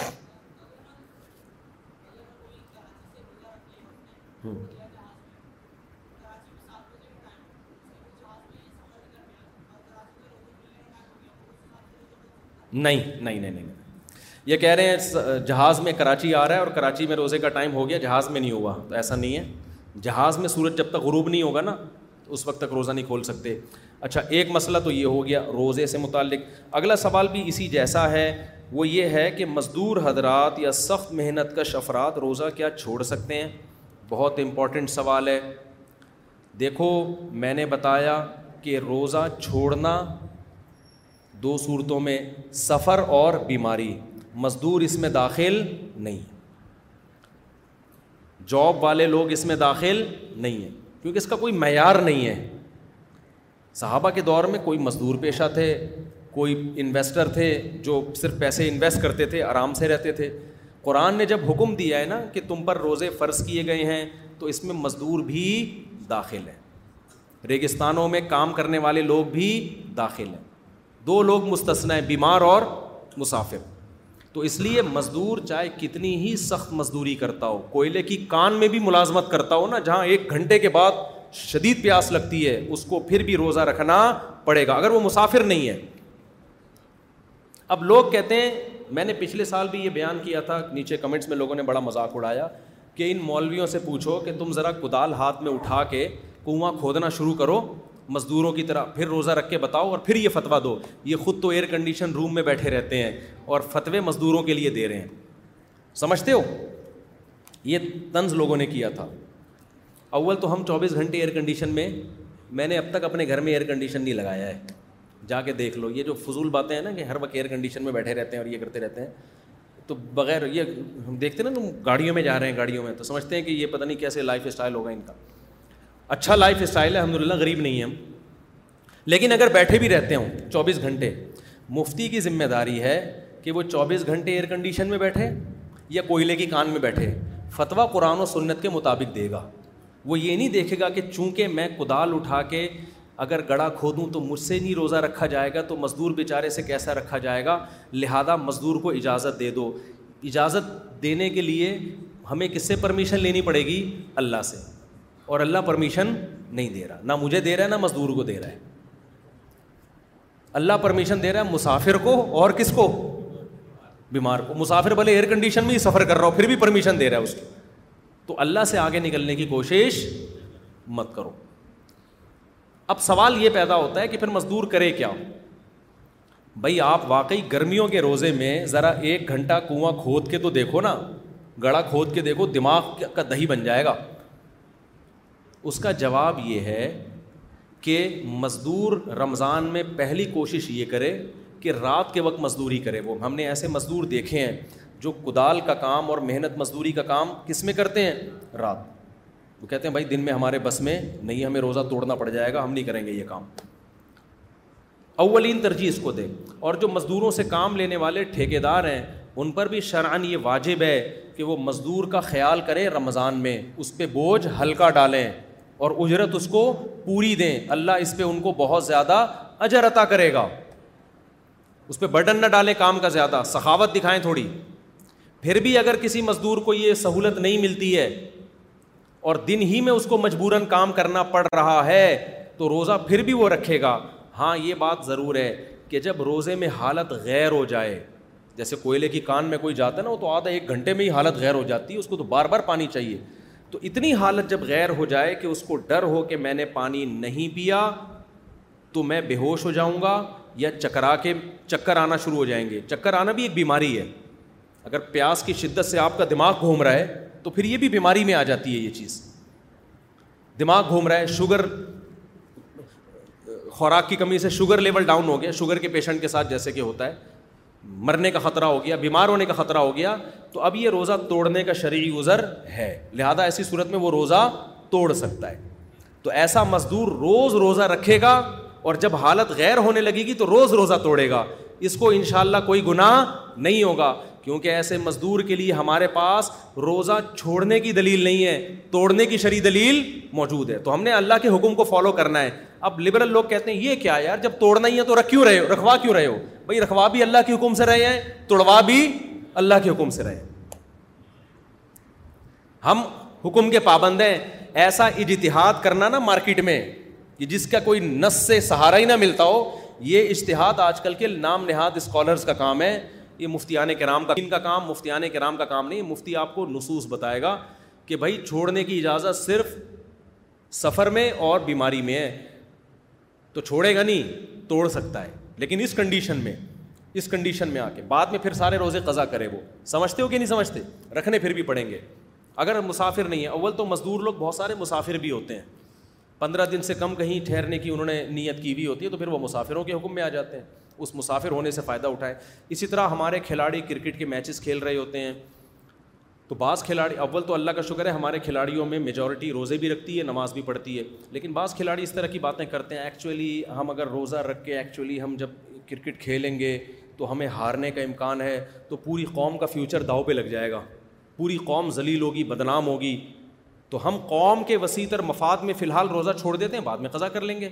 نہیں نہیں نہیں یہ کہہ رہے ہیں جہاز میں کراچی آ رہا ہے اور کراچی میں روزے کا ٹائم ہو گیا جہاز میں نہیں ہوا تو ایسا نہیں ہے جہاز میں سورج جب تک غروب نہیں ہوگا نا اس وقت تک روزہ نہیں کھول سکتے اچھا ایک مسئلہ تو یہ ہو گیا روزے سے متعلق اگلا سوال بھی اسی جیسا ہے وہ یہ ہے کہ مزدور حضرات یا سخت محنت کا شفرات روزہ کیا چھوڑ سکتے ہیں بہت امپورٹنٹ سوال ہے دیکھو میں نے بتایا کہ روزہ چھوڑنا دو صورتوں میں سفر اور بیماری مزدور اس میں داخل نہیں جاب والے لوگ اس میں داخل نہیں ہیں کیونکہ اس کا کوئی معیار نہیں ہے صحابہ کے دور میں کوئی مزدور پیشہ تھے کوئی انویسٹر تھے جو صرف پیسے انویسٹ کرتے تھے آرام سے رہتے تھے قرآن نے جب حکم دیا ہے نا کہ تم پر روزے فرض کیے گئے ہیں تو اس میں مزدور بھی داخل ہیں ریگستانوں میں کام کرنے والے لوگ بھی داخل ہیں دو لوگ مستثنی ہیں بیمار اور مسافر تو اس لیے مزدور چاہے کتنی ہی سخت مزدوری کرتا ہو کوئلے کی کان میں بھی ملازمت کرتا ہو نا جہاں ایک گھنٹے کے بعد شدید پیاس لگتی ہے اس کو پھر بھی روزہ رکھنا پڑے گا اگر وہ مسافر نہیں ہے اب لوگ کہتے ہیں میں نے پچھلے سال بھی یہ بیان کیا تھا نیچے کمنٹس میں لوگوں نے بڑا مذاق اڑایا کہ ان مولویوں سے پوچھو کہ تم ذرا کدال ہاتھ میں اٹھا کے کنواں کھودنا شروع کرو مزدوروں کی طرح پھر روزہ رکھ کے بتاؤ اور پھر یہ فتویٰ دو یہ خود تو ایئر کنڈیشن روم میں بیٹھے رہتے ہیں اور فتوے مزدوروں کے لیے دے رہے ہیں سمجھتے ہو یہ طنز لوگوں نے کیا تھا اول تو ہم چوبیس گھنٹے ایئر کنڈیشن میں میں نے اب تک اپنے گھر میں ایئر کنڈیشن نہیں لگایا ہے جا کے دیکھ لو یہ جو فضول باتیں ہیں نا کہ ہر وقت ایئر کنڈیشن میں بیٹھے رہتے ہیں اور یہ کرتے رہتے ہیں تو بغیر یہ ہم دیکھتے نا تم گاڑیوں میں جا رہے ہیں گاڑیوں میں تو سمجھتے ہیں کہ یہ پتہ نہیں کیسے لائف اسٹائل ہوگا ان کا اچھا لائف اسٹائل ہے الحمد للہ غریب نہیں ہیں ہم لیکن اگر بیٹھے بھی رہتے ہوں چوبیس گھنٹے مفتی کی ذمہ داری ہے کہ وہ چوبیس گھنٹے ایئر کنڈیشن میں بیٹھے یا کوئلے کی کان میں بیٹھے فتویٰ قرآن و سنت کے مطابق دے گا وہ یہ نہیں دیکھے گا کہ چونکہ میں کدال اٹھا کے اگر گڑا کھودوں تو مجھ سے نہیں روزہ رکھا جائے گا تو مزدور بیچارے سے کیسا رکھا جائے گا لہٰذا مزدور کو اجازت دے دو اجازت دینے کے لیے ہمیں کس سے پرمیشن لینی پڑے گی اللہ سے اور اللہ پرمیشن نہیں دے رہا نہ مجھے دے رہا ہے نہ مزدور کو دے رہا ہے اللہ پرمیشن دے رہا ہے مسافر کو اور کس کو بیمار کو مسافر بھلے ایئر کنڈیشن میں ہی سفر کر رہا ہو پھر بھی پرمیشن دے رہا ہے اس کو تو اللہ سے آگے نکلنے کی کوشش مت کرو اب سوال یہ پیدا ہوتا ہے کہ پھر مزدور کرے کیا بھائی آپ واقعی گرمیوں کے روزے میں ذرا ایک گھنٹہ کنواں کھود کے تو دیکھو نا گڑا کھود کے دیکھو دماغ کا دہی بن جائے گا اس کا جواب یہ ہے کہ مزدور رمضان میں پہلی کوشش یہ کرے کہ رات کے وقت مزدوری کرے وہ ہم نے ایسے مزدور دیکھے ہیں جو کدال کا کام اور محنت مزدوری کا کام کس میں کرتے ہیں رات وہ کہتے ہیں بھائی دن میں ہمارے بس میں نہیں ہمیں روزہ توڑنا پڑ جائے گا ہم نہیں کریں گے یہ کام اولین ترجیح اس کو دے اور جو مزدوروں سے کام لینے والے ٹھیکے دار ہیں ان پر بھی شرعن یہ واجب ہے کہ وہ مزدور کا خیال کریں رمضان میں اس پہ بوجھ ہلکا ڈالیں اور اجرت اس کو پوری دیں اللہ اس پہ ان کو بہت زیادہ اجر عطا کرے گا اس پہ برڈن نہ ڈالیں کام کا زیادہ سخاوت دکھائیں تھوڑی پھر بھی اگر کسی مزدور کو یہ سہولت نہیں ملتی ہے اور دن ہی میں اس کو مجبوراً کام کرنا پڑ رہا ہے تو روزہ پھر بھی وہ رکھے گا ہاں یہ بات ضرور ہے کہ جب روزے میں حالت غیر ہو جائے جیسے کوئلے کی کان میں کوئی جاتا ہے نا وہ تو آدھا ایک گھنٹے میں ہی حالت غیر ہو جاتی ہے اس کو تو بار بار پانی چاہیے تو اتنی حالت جب غیر ہو جائے کہ اس کو ڈر ہو کہ میں نے پانی نہیں پیا تو میں بے ہوش ہو جاؤں گا یا چکرا کے چکر آنا شروع ہو جائیں گے چکر آنا بھی ایک بیماری ہے اگر پیاس کی شدت سے آپ کا دماغ گھوم رہا ہے تو پھر یہ بھی بیماری میں آ جاتی ہے یہ چیز دماغ گھوم رہا ہے شوگر خوراک کی کمی سے شوگر لیول ڈاؤن ہو گیا شوگر کے پیشنٹ کے ساتھ جیسے کہ ہوتا ہے مرنے کا خطرہ ہو گیا بیمار ہونے کا خطرہ ہو گیا تو اب یہ روزہ توڑنے کا شرعی عذر ہے لہذا ایسی صورت میں وہ روزہ توڑ سکتا ہے تو ایسا مزدور روز روزہ رکھے گا اور جب حالت غیر ہونے لگے گی تو روز روزہ توڑے گا اس کو ان شاء اللہ کوئی گناہ نہیں ہوگا کیونکہ ایسے مزدور کے لیے ہمارے پاس روزہ چھوڑنے کی دلیل نہیں ہے توڑنے کی شرع دلیل موجود ہے تو ہم نے اللہ کے حکم کو فالو کرنا ہے اب لبرل لوگ کہتے ہیں یہ کیا یار جب توڑنا ہی ہے تو رکھ کیوں رہے ہو رکھوا کیوں رہے ہو بھائی رکھوا بھی اللہ کے حکم سے رہے ہیں توڑوا بھی اللہ کے حکم سے رہے ہم حکم کے پابند ہیں ایسا اجتہاد کرنا نا مارکیٹ میں کہ جس کا کوئی نس سے سہارا ہی نہ ملتا ہو یہ اشتہاد آج کل کے نام نہاد اسکالرس کا کام ہے یہ مفتیان کرام کا ان کا کام مفتیان کرام کا کام نہیں مفتی آپ کو نصوص بتائے گا کہ بھائی چھوڑنے کی اجازت صرف سفر میں اور بیماری میں ہے تو چھوڑے گا نہیں توڑ سکتا ہے لیکن اس کنڈیشن میں اس کنڈیشن میں آ کے بعد میں پھر سارے روزے قضا کرے وہ سمجھتے ہو کہ نہیں سمجھتے رکھنے پھر بھی پڑیں گے اگر مسافر نہیں ہے اول تو مزدور لوگ بہت سارے مسافر بھی ہوتے ہیں پندرہ دن سے کم کہیں ٹھہرنے کی انہوں نے نیت کی ہوئی ہوتی ہے تو پھر وہ مسافروں کے حکم میں آ جاتے ہیں اس مسافر ہونے سے فائدہ اٹھائے اسی طرح ہمارے کھلاڑی کرکٹ کے میچز کھیل رہے ہوتے ہیں تو بعض کھلاڑی اول تو اللہ کا شکر ہے ہمارے کھلاڑیوں میں میجورٹی روزے بھی رکھتی ہے نماز بھی پڑھتی ہے لیکن بعض کھلاڑی اس طرح کی باتیں کرتے ہیں ایکچولی ہم اگر روزہ رکھ کے ایکچولی ہم جب کرکٹ کھیلیں گے تو ہمیں ہارنے کا امکان ہے تو پوری قوم کا فیوچر داؤ پہ لگ جائے گا پوری قوم ذلیل ہوگی بدنام ہوگی تو ہم قوم کے وسیع تر مفاد میں فی الحال روزہ چھوڑ دیتے ہیں بعد میں قضا کر لیں گے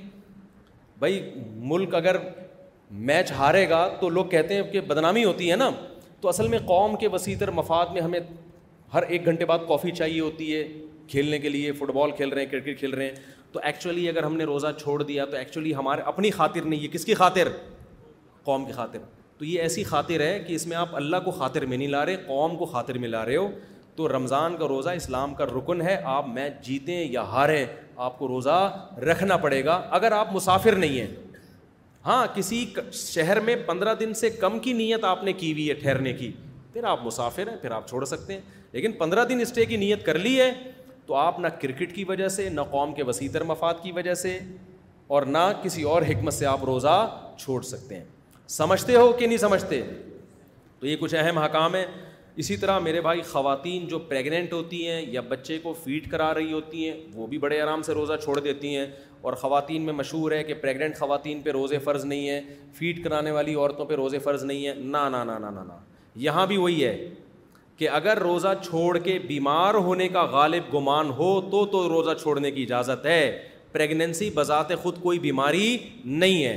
بھائی ملک اگر میچ ہارے گا تو لوگ کہتے ہیں کہ بدنامی ہوتی ہے نا تو اصل میں قوم کے وسیع تر مفاد میں ہمیں ہر ایک گھنٹے بعد کافی چاہیے ہوتی ہے کھیلنے کے لیے فٹ بال کھیل رہے ہیں کرکٹ کھیل رہے ہیں تو ایکچولی اگر ہم نے روزہ چھوڑ دیا تو ایکچولی ہمارے اپنی خاطر نہیں ہے کس کی خاطر قوم کی خاطر تو یہ ایسی خاطر ہے کہ اس میں آپ اللہ کو خاطر میں نہیں لا رہے قوم کو خاطر میں لا رہے ہو تو رمضان کا روزہ اسلام کا رکن ہے آپ میچ جیتیں یا ہاریں آپ کو روزہ رکھنا پڑے گا اگر آپ مسافر نہیں ہیں ہاں کسی شہر میں پندرہ دن سے کم کی نیت آپ نے کی ہوئی ہے ٹھہرنے کی پھر آپ مسافر ہیں پھر آپ چھوڑ سکتے ہیں لیکن پندرہ دن اسٹے کی نیت کر لی ہے تو آپ نہ کرکٹ کی وجہ سے نہ قوم کے وسیع تر مفاد کی وجہ سے اور نہ کسی اور حکمت سے آپ روزہ چھوڑ سکتے ہیں سمجھتے ہو کہ نہیں سمجھتے تو یہ کچھ اہم حکام ہیں اسی طرح میرے بھائی خواتین جو پریگننٹ ہوتی ہیں یا بچے کو فیڈ کرا رہی ہوتی ہیں وہ بھی بڑے آرام سے روزہ چھوڑ دیتی ہیں اور خواتین میں مشہور ہے کہ پریگنینٹ خواتین پہ روزے فرض نہیں ہیں فیڈ کرانے والی عورتوں پہ روزے فرض نہیں ہیں نہ نہ نہ نہ نہ یہاں بھی وہی ہے کہ اگر روزہ چھوڑ کے بیمار ہونے کا غالب گمان ہو تو تو روزہ چھوڑنے کی اجازت ہے پریگنینسی بذات خود کوئی بیماری نہیں ہے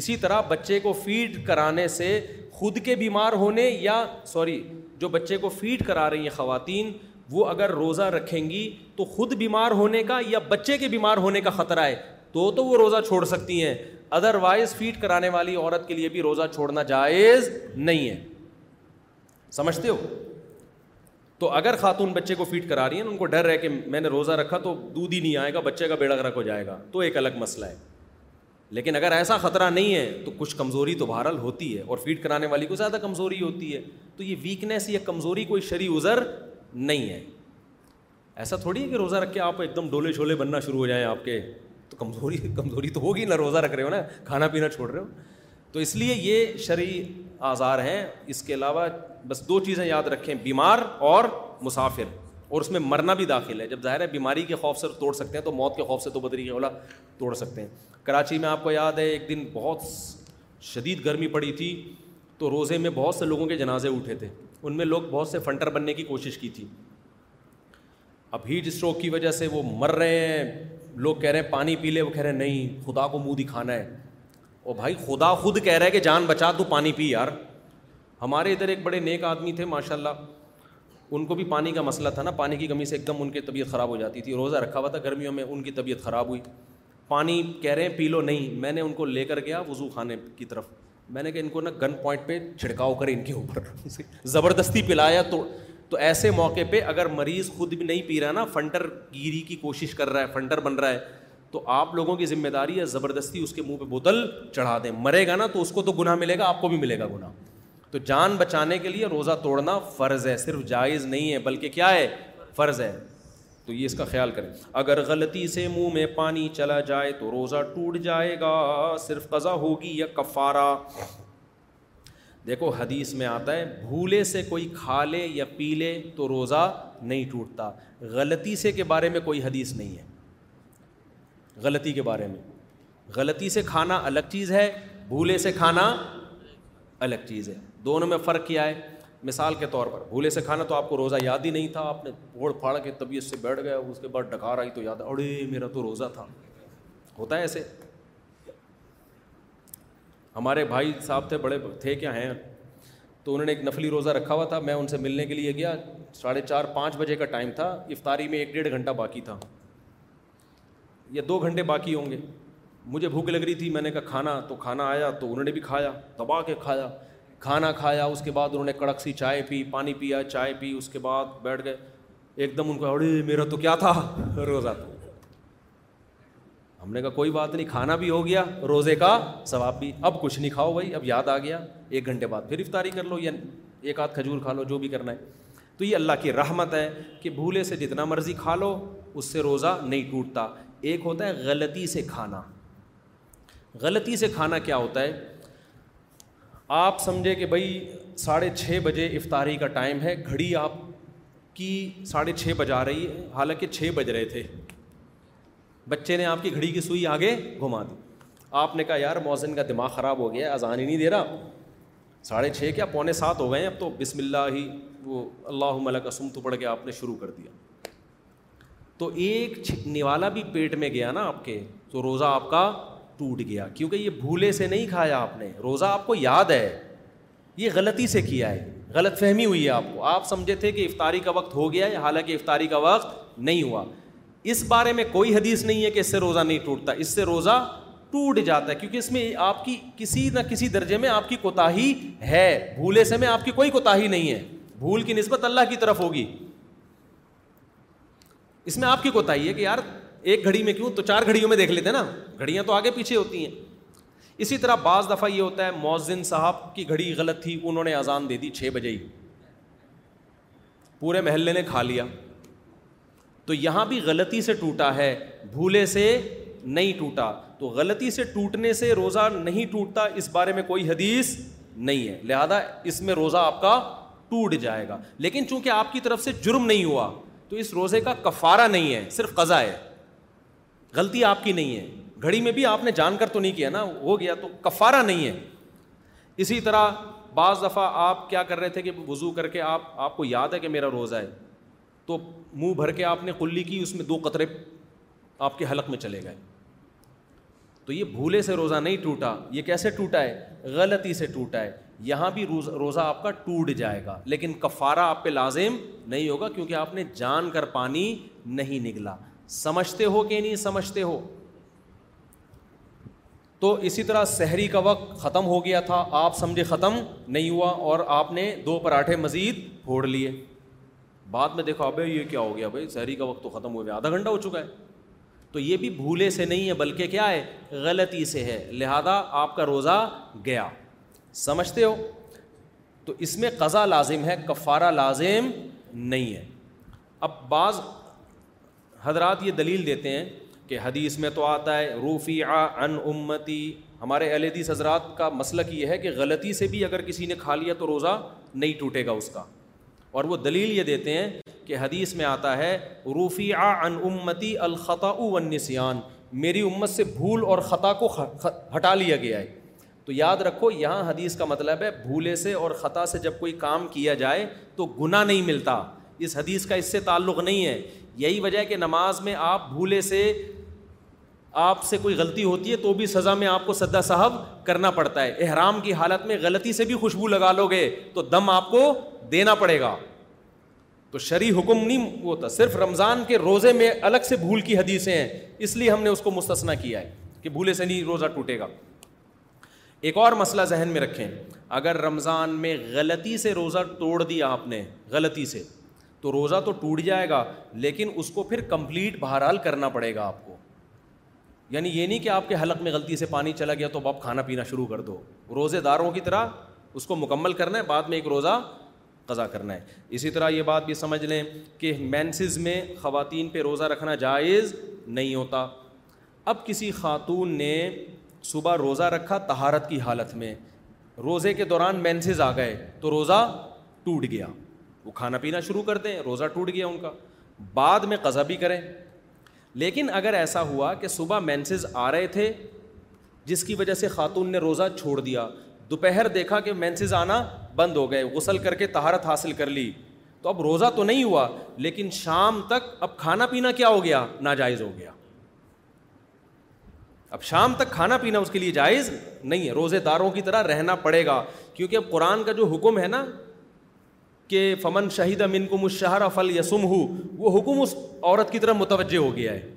اسی طرح بچے کو فیڈ کرانے سے خود کے بیمار ہونے یا سوری جو بچے کو فیڈ کرا رہی ہیں خواتین وہ اگر روزہ رکھیں گی تو خود بیمار ہونے کا یا بچے کے بیمار ہونے کا خطرہ ہے تو تو وہ روزہ چھوڑ سکتی ہیں ادروائز فیڈ کرانے والی عورت کے لیے بھی روزہ چھوڑنا جائز نہیں ہے سمجھتے ہو تو اگر خاتون بچے کو فیڈ کرا رہی ہیں ان کو ڈر ہے کہ میں نے روزہ رکھا تو دودھ ہی نہیں آئے گا بچے کا بیڑا گرک ہو جائے گا تو ایک الگ مسئلہ ہے لیکن اگر ایسا خطرہ نہیں ہے تو کچھ کمزوری تو بہرحال ہوتی ہے اور فیڈ کرانے والی کو زیادہ کمزوری ہوتی ہے تو یہ ویکنیس یا کمزوری کوئی شرع ازر نہیں ہے ایسا تھوڑی ہے کہ روزہ رکھ کے آپ ایک دم ڈولے چھولے بننا شروع ہو جائیں آپ کے تو کمزوری کمزوری تو ہوگی نا روزہ رکھ رہے ہو نا کھانا پینا چھوڑ رہے ہو تو اس لیے یہ شرعی آزار ہیں اس کے علاوہ بس دو چیزیں یاد رکھیں بیمار اور مسافر اور اس میں مرنا بھی داخل ہے جب ظاہر ہے بیماری کے خوف سے توڑ سکتے ہیں تو موت کے خوف سے تو بدری اولا توڑ سکتے ہیں کراچی میں آپ کو یاد ہے ایک دن بہت شدید گرمی پڑی تھی تو روزے میں بہت سے لوگوں کے جنازے اٹھے تھے ان میں لوگ بہت سے فنٹر بننے کی کوشش کی تھی اب ہیٹ اسٹروک کی وجہ سے وہ مر رہے ہیں لوگ کہہ رہے ہیں پانی پی لے وہ کہہ رہے ہیں نہیں خدا کو منہ دکھانا ہے او بھائی خدا خود کہہ رہا ہے کہ جان بچا تو پانی پی یار ہمارے ادھر ایک بڑے نیک آدمی تھے ماشاء اللہ ان کو بھی پانی کا مسئلہ تھا نا پانی کی کمی سے ایک دم ان کی طبیعت خراب ہو جاتی تھی روزہ رکھا ہوا تھا گرمیوں میں ان کی طبیعت خراب ہوئی پانی کہہ رہے ہیں پی لو نہیں میں نے ان کو لے کر گیا وضو خانے کی طرف میں نے کہا ان کو نا گن پوائنٹ پہ چھڑکاؤ کرے ان کے اوپر [LAUGHS] زبردستی پلایا تو تو ایسے موقع پہ اگر مریض خود بھی نہیں پی رہا نا فنڈر گیری کی کوشش کر رہا ہے فنڈر بن رہا ہے تو آپ لوگوں کی ذمہ داری ہے زبردستی اس کے منہ پہ بوتل چڑھا دیں مرے گا نا تو اس کو تو گناہ ملے گا آپ کو بھی ملے گا گناہ تو جان بچانے کے لیے روزہ توڑنا فرض ہے صرف جائز نہیں ہے بلکہ کیا ہے فرض ہے تو یہ اس کا خیال کریں اگر غلطی سے منہ میں پانی چلا جائے تو روزہ ٹوٹ جائے گا صرف قضا ہوگی یا کفارہ دیکھو حدیث میں آتا ہے بھولے سے کوئی کھا لے یا پی لے تو روزہ نہیں ٹوٹتا غلطی سے کے بارے میں کوئی حدیث نہیں ہے غلطی کے بارے میں غلطی سے کھانا الگ چیز ہے بھولے سے کھانا الگ چیز ہے دونوں میں فرق کیا ہے مثال کے طور پر بھولے سے کھانا تو آپ کو روزہ یاد ہی نہیں تھا آپ نے پھوڑ پھاڑ کے طبیعت سے بیٹھ گیا اس کے بعد ڈکار آئی تو یاد اڑے میرا تو روزہ تھا ہوتا ہے ایسے ہمارے بھائی صاحب تھے بڑے تھے کیا ہیں تو انہوں نے ایک نفلی روزہ رکھا ہوا تھا میں ان سے ملنے کے لیے گیا ساڑھے چار پانچ بجے کا ٹائم تھا افطاری میں ایک ڈیڑھ گھنٹہ باقی تھا یا دو گھنٹے باقی ہوں گے مجھے بھوک لگ رہی تھی میں نے کہا کھانا تو کھانا آیا تو انہوں نے بھی کھایا دبا کے کھایا کھانا کھایا اس کے بعد انہوں نے کڑک سی چائے پی پانی پیا چائے پی اس کے بعد بیٹھ گئے ایک دم ان کو میرا تو کیا تھا [LAUGHS] روزہ ہم نے کہا کوئی بات نہیں کھانا بھی ہو گیا روزے کا ثواب بھی اب کچھ نہیں کھاؤ بھائی اب یاد آ گیا ایک گھنٹے بعد پھر افطاری کر لو یا ایک آدھ کھجور کھا لو جو بھی کرنا ہے تو یہ اللہ کی رحمت ہے کہ بھولے سے جتنا مرضی کھا لو اس سے روزہ نہیں ٹوٹتا ایک ہوتا ہے غلطی سے کھانا غلطی سے کھانا کیا ہوتا ہے آپ سمجھے کہ بھائی ساڑھے چھ بجے افطاری کا ٹائم ہے گھڑی آپ کی ساڑھے چھ بجا رہی ہے حالانکہ چھ بج رہے تھے بچے نے آپ کی گھڑی کی سوئی آگے گھما دی آپ نے کہا یار موزن کا دماغ خراب ہو گیا اذان ہی نہیں دے رہا ساڑھے چھ کیا پونے سات ہو گئے ہیں اب تو بسم اللہ ہی وہ اللہ ملک اسم تو پڑھ کے آپ نے شروع کر دیا تو ایک چھکنے والا بھی پیٹ میں گیا نا آپ کے تو روزہ آپ کا ٹوٹ گیا کیونکہ یہ بھولے سے نہیں کھایا آپ نے روزہ آپ کو یاد ہے یہ غلطی سے کیا ہے غلط فہمی ہوئی ہے آپ کو آپ سمجھے تھے کہ افطاری کا وقت ہو گیا ہے حالانکہ افطاری کا وقت نہیں ہوا اس بارے میں کوئی حدیث نہیں ہے کہ اس سے روزہ نہیں ٹوٹتا اس سے روزہ ٹوٹ جاتا ہے کیونکہ اس میں آپ کی کسی نہ کسی درجے میں آپ کی کوتاہی ہے بھولے سے میں آپ کی کوئی کوتاہی نہیں ہے بھول کی نسبت اللہ کی طرف ہوگی اس میں آپ کی ہی ہے کہ یار ایک گھڑی میں کیوں تو چار گھڑیوں میں دیکھ لیتے نا گھڑیاں تو آگے پیچھے ہوتی ہیں اسی طرح بعض دفعہ یہ ہوتا ہے مؤزن صاحب کی گھڑی غلط تھی انہوں نے اذان دے دی چھ بجے ہی پورے محلے نے کھا لیا تو یہاں بھی غلطی سے ٹوٹا ہے بھولے سے نہیں ٹوٹا تو غلطی سے ٹوٹنے سے روزہ نہیں ٹوٹتا اس بارے میں کوئی حدیث نہیں ہے لہذا اس میں روزہ آپ کا ٹوٹ جائے گا لیکن چونکہ آپ کی طرف سے جرم نہیں ہوا تو اس روزے کا کفارہ نہیں ہے صرف قضا ہے غلطی آپ کی نہیں ہے گھڑی میں بھی آپ نے جان کر تو نہیں کیا نا ہو گیا تو کفارہ نہیں ہے اسی طرح بعض دفعہ آپ کیا کر رہے تھے کہ وضو کر کے آپ آپ کو یاد ہے کہ میرا روزہ ہے تو منہ بھر کے آپ نے کلی کی اس میں دو قطرے آپ کے حلق میں چلے گئے تو یہ بھولے سے روزہ نہیں ٹوٹا یہ کیسے ٹوٹا ہے غلطی سے ٹوٹا ہے یہاں بھی روز روزہ آپ کا ٹوٹ جائے گا لیکن کفارہ آپ پہ لازم نہیں ہوگا کیونکہ آپ نے جان کر پانی نہیں نکلا سمجھتے ہو کہ نہیں سمجھتے ہو تو اسی طرح سحری کا وقت ختم ہو گیا تھا آپ سمجھے ختم نہیں ہوا اور آپ نے دو پراٹھے مزید پھوڑ لیے بعد میں دیکھا ابھی یہ کیا ہو گیا بھائی سحری کا وقت تو ختم ہو گیا آدھا گھنٹہ ہو چکا ہے تو یہ بھی بھولے سے نہیں ہے بلکہ کیا ہے غلطی سے ہے لہذا آپ کا روزہ گیا سمجھتے ہو تو اس میں قضا لازم ہے کفارہ لازم نہیں ہے اب بعض حضرات یہ دلیل دیتے ہیں کہ حدیث میں تو آتا ہے روفی ان امتی ہمارے اہل حدیث حضرات کا مسلک یہ ہے کہ غلطی سے بھی اگر کسی نے کھا لیا تو روزہ نہیں ٹوٹے گا اس کا اور وہ دلیل یہ دیتے ہیں کہ حدیث میں آتا ہے روفی آ ان امتی الخطا والنسیان میری امت سے بھول اور خطا کو ہٹا لیا گیا ہے تو یاد رکھو یہاں حدیث کا مطلب ہے بھولے سے اور خطا سے جب کوئی کام کیا جائے تو گناہ نہیں ملتا اس حدیث کا اس سے تعلق نہیں ہے یہی وجہ ہے کہ نماز میں آپ بھولے سے آپ سے کوئی غلطی ہوتی ہے تو بھی سزا میں آپ کو سدا صاحب کرنا پڑتا ہے احرام کی حالت میں غلطی سے بھی خوشبو لگا لو گے تو دم آپ کو دینا پڑے گا تو شرعی حکم نہیں وہ تھا صرف رمضان کے روزے میں الگ سے بھول کی حدیثیں ہیں اس لیے ہم نے اس کو مستثنا کیا ہے کہ بھولے سے نہیں روزہ ٹوٹے گا ایک اور مسئلہ ذہن میں رکھیں اگر رمضان میں غلطی سے روزہ توڑ دیا آپ نے غلطی سے تو روزہ تو ٹوٹ جائے گا لیکن اس کو پھر کمپلیٹ بہرحال کرنا پڑے گا آپ کو یعنی یہ نہیں کہ آپ کے حلق میں غلطی سے پانی چلا گیا تو اب آپ کھانا پینا شروع کر دو روزے داروں کی طرح اس کو مکمل کرنا ہے بعد میں ایک روزہ قضا کرنا ہے اسی طرح یہ بات بھی سمجھ لیں کہ مینسز میں خواتین پہ روزہ رکھنا جائز نہیں ہوتا اب کسی خاتون نے صبح روزہ رکھا تہارت کی حالت میں روزے کے دوران مینسز آ گئے تو روزہ ٹوٹ گیا وہ کھانا پینا شروع کر دیں روزہ ٹوٹ گیا ان کا بعد میں قضا بھی کریں لیکن اگر ایسا ہوا کہ صبح مینسز آ رہے تھے جس کی وجہ سے خاتون نے روزہ چھوڑ دیا دوپہر دیکھا کہ مینسز آنا بند ہو گئے غسل کر کے تہارت حاصل کر لی تو اب روزہ تو نہیں ہوا لیکن شام تک اب کھانا پینا کیا ہو گیا ناجائز ہو گیا اب شام تک کھانا پینا اس کے لیے جائز نہیں ہے روزے داروں کی طرح رہنا پڑے گا کیونکہ اب قرآن کا جو حکم ہے نا کہ فمن شہید امن کو مشہر فل یسم ہو وہ حکم اس عورت کی طرف متوجہ ہو گیا ہے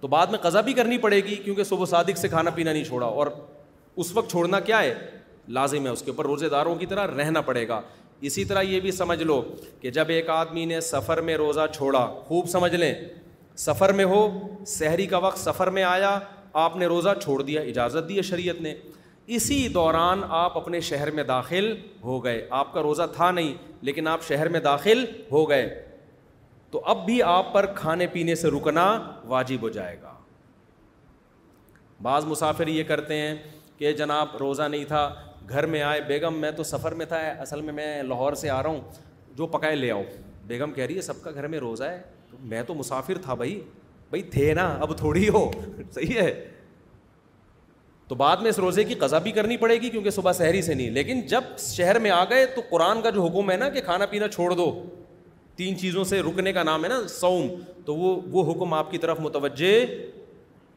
تو بعد میں قضا بھی کرنی پڑے گی کیونکہ صبح صادق سے کھانا پینا نہیں چھوڑا اور اس وقت چھوڑنا کیا ہے لازم ہے اس کے اوپر روزے داروں کی طرح رہنا پڑے گا اسی طرح یہ بھی سمجھ لو کہ جب ایک آدمی نے سفر میں روزہ چھوڑا خوب سمجھ لیں سفر میں ہو سحری کا وقت سفر میں آیا آپ نے روزہ چھوڑ دیا اجازت دی ہے شریعت نے اسی دوران آپ اپنے شہر میں داخل ہو گئے آپ کا روزہ تھا نہیں لیکن آپ شہر میں داخل ہو گئے تو اب بھی آپ پر کھانے پینے سے رکنا واجب ہو جائے گا بعض مسافر یہ کرتے ہیں کہ جناب روزہ نہیں تھا گھر میں آئے بیگم میں تو سفر میں تھا اصل میں میں لاہور سے آ رہا ہوں جو پکائے لے آؤ بیگم کہہ رہی ہے سب کا گھر میں روزہ ہے میں تو مسافر تھا بھائی بھائی تھے نا اب تھوڑی ہو [LAUGHS] صحیح ہے تو بعد میں اس روزے کی قضا بھی کرنی پڑے گی کیونکہ صبح شہری سے نہیں لیکن جب شہر میں آ گئے تو قرآن کا جو حکم ہے نا کہ کھانا پینا چھوڑ دو تین چیزوں سے رکنے کا نام ہے نا سوم تو وہ وہ حکم آپ کی طرف متوجہ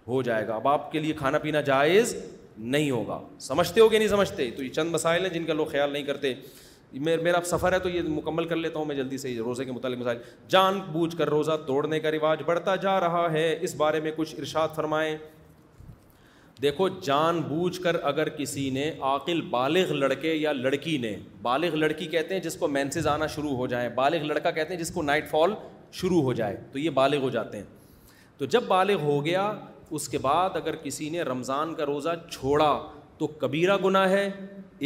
ہو جائے گا اب آپ کے لیے کھانا پینا جائز نہیں ہوگا سمجھتے ہو گیا نہیں سمجھتے تو یہ چند مسائل ہیں جن کا لوگ خیال نہیں کرتے میرا سفر ہے تو یہ مکمل کر لیتا ہوں میں جلدی سے روزے کے متعلق مسائل جان بوجھ کر روزہ توڑنے کا رواج بڑھتا جا رہا ہے اس بارے میں کچھ ارشاد فرمائیں دیکھو جان بوجھ کر اگر کسی نے عاقل بالغ لڑکے یا لڑکی نے بالغ لڑکی کہتے ہیں جس کو مینسز آنا شروع ہو جائیں بالغ لڑکا کہتے ہیں جس کو نائٹ فال شروع ہو جائے تو یہ بالغ ہو جاتے ہیں تو جب بالغ ہو گیا اس کے بعد اگر کسی نے رمضان کا روزہ چھوڑا تو کبیرہ گناہ ہے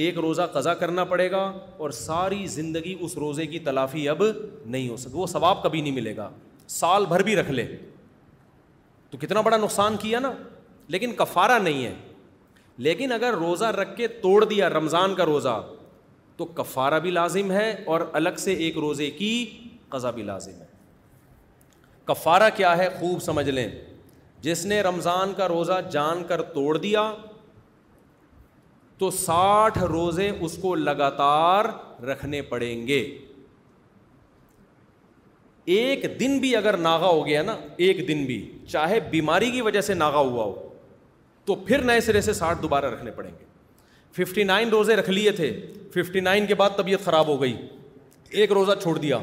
ایک روزہ قضا کرنا پڑے گا اور ساری زندگی اس روزے کی تلافی اب نہیں ہو سکتی وہ ثواب کبھی نہیں ملے گا سال بھر بھی رکھ لے تو کتنا بڑا نقصان کیا نا لیکن کفارہ نہیں ہے لیکن اگر روزہ رکھ کے توڑ دیا رمضان کا روزہ تو کفارہ بھی لازم ہے اور الگ سے ایک روزے کی قضا بھی لازم ہے کفارہ کیا ہے خوب سمجھ لیں جس نے رمضان کا روزہ جان کر توڑ دیا تو ساٹھ روزے اس کو لگاتار رکھنے پڑیں گے ایک دن بھی اگر ناغا ہو گیا نا ایک دن بھی چاہے بیماری کی وجہ سے ناغا ہوا ہو تو پھر نئے سرے سے ساٹھ دوبارہ رکھنے پڑیں گے ففٹی نائن روزے رکھ لیے تھے ففٹی نائن کے بعد طبیعت خراب ہو گئی ایک روزہ چھوڑ دیا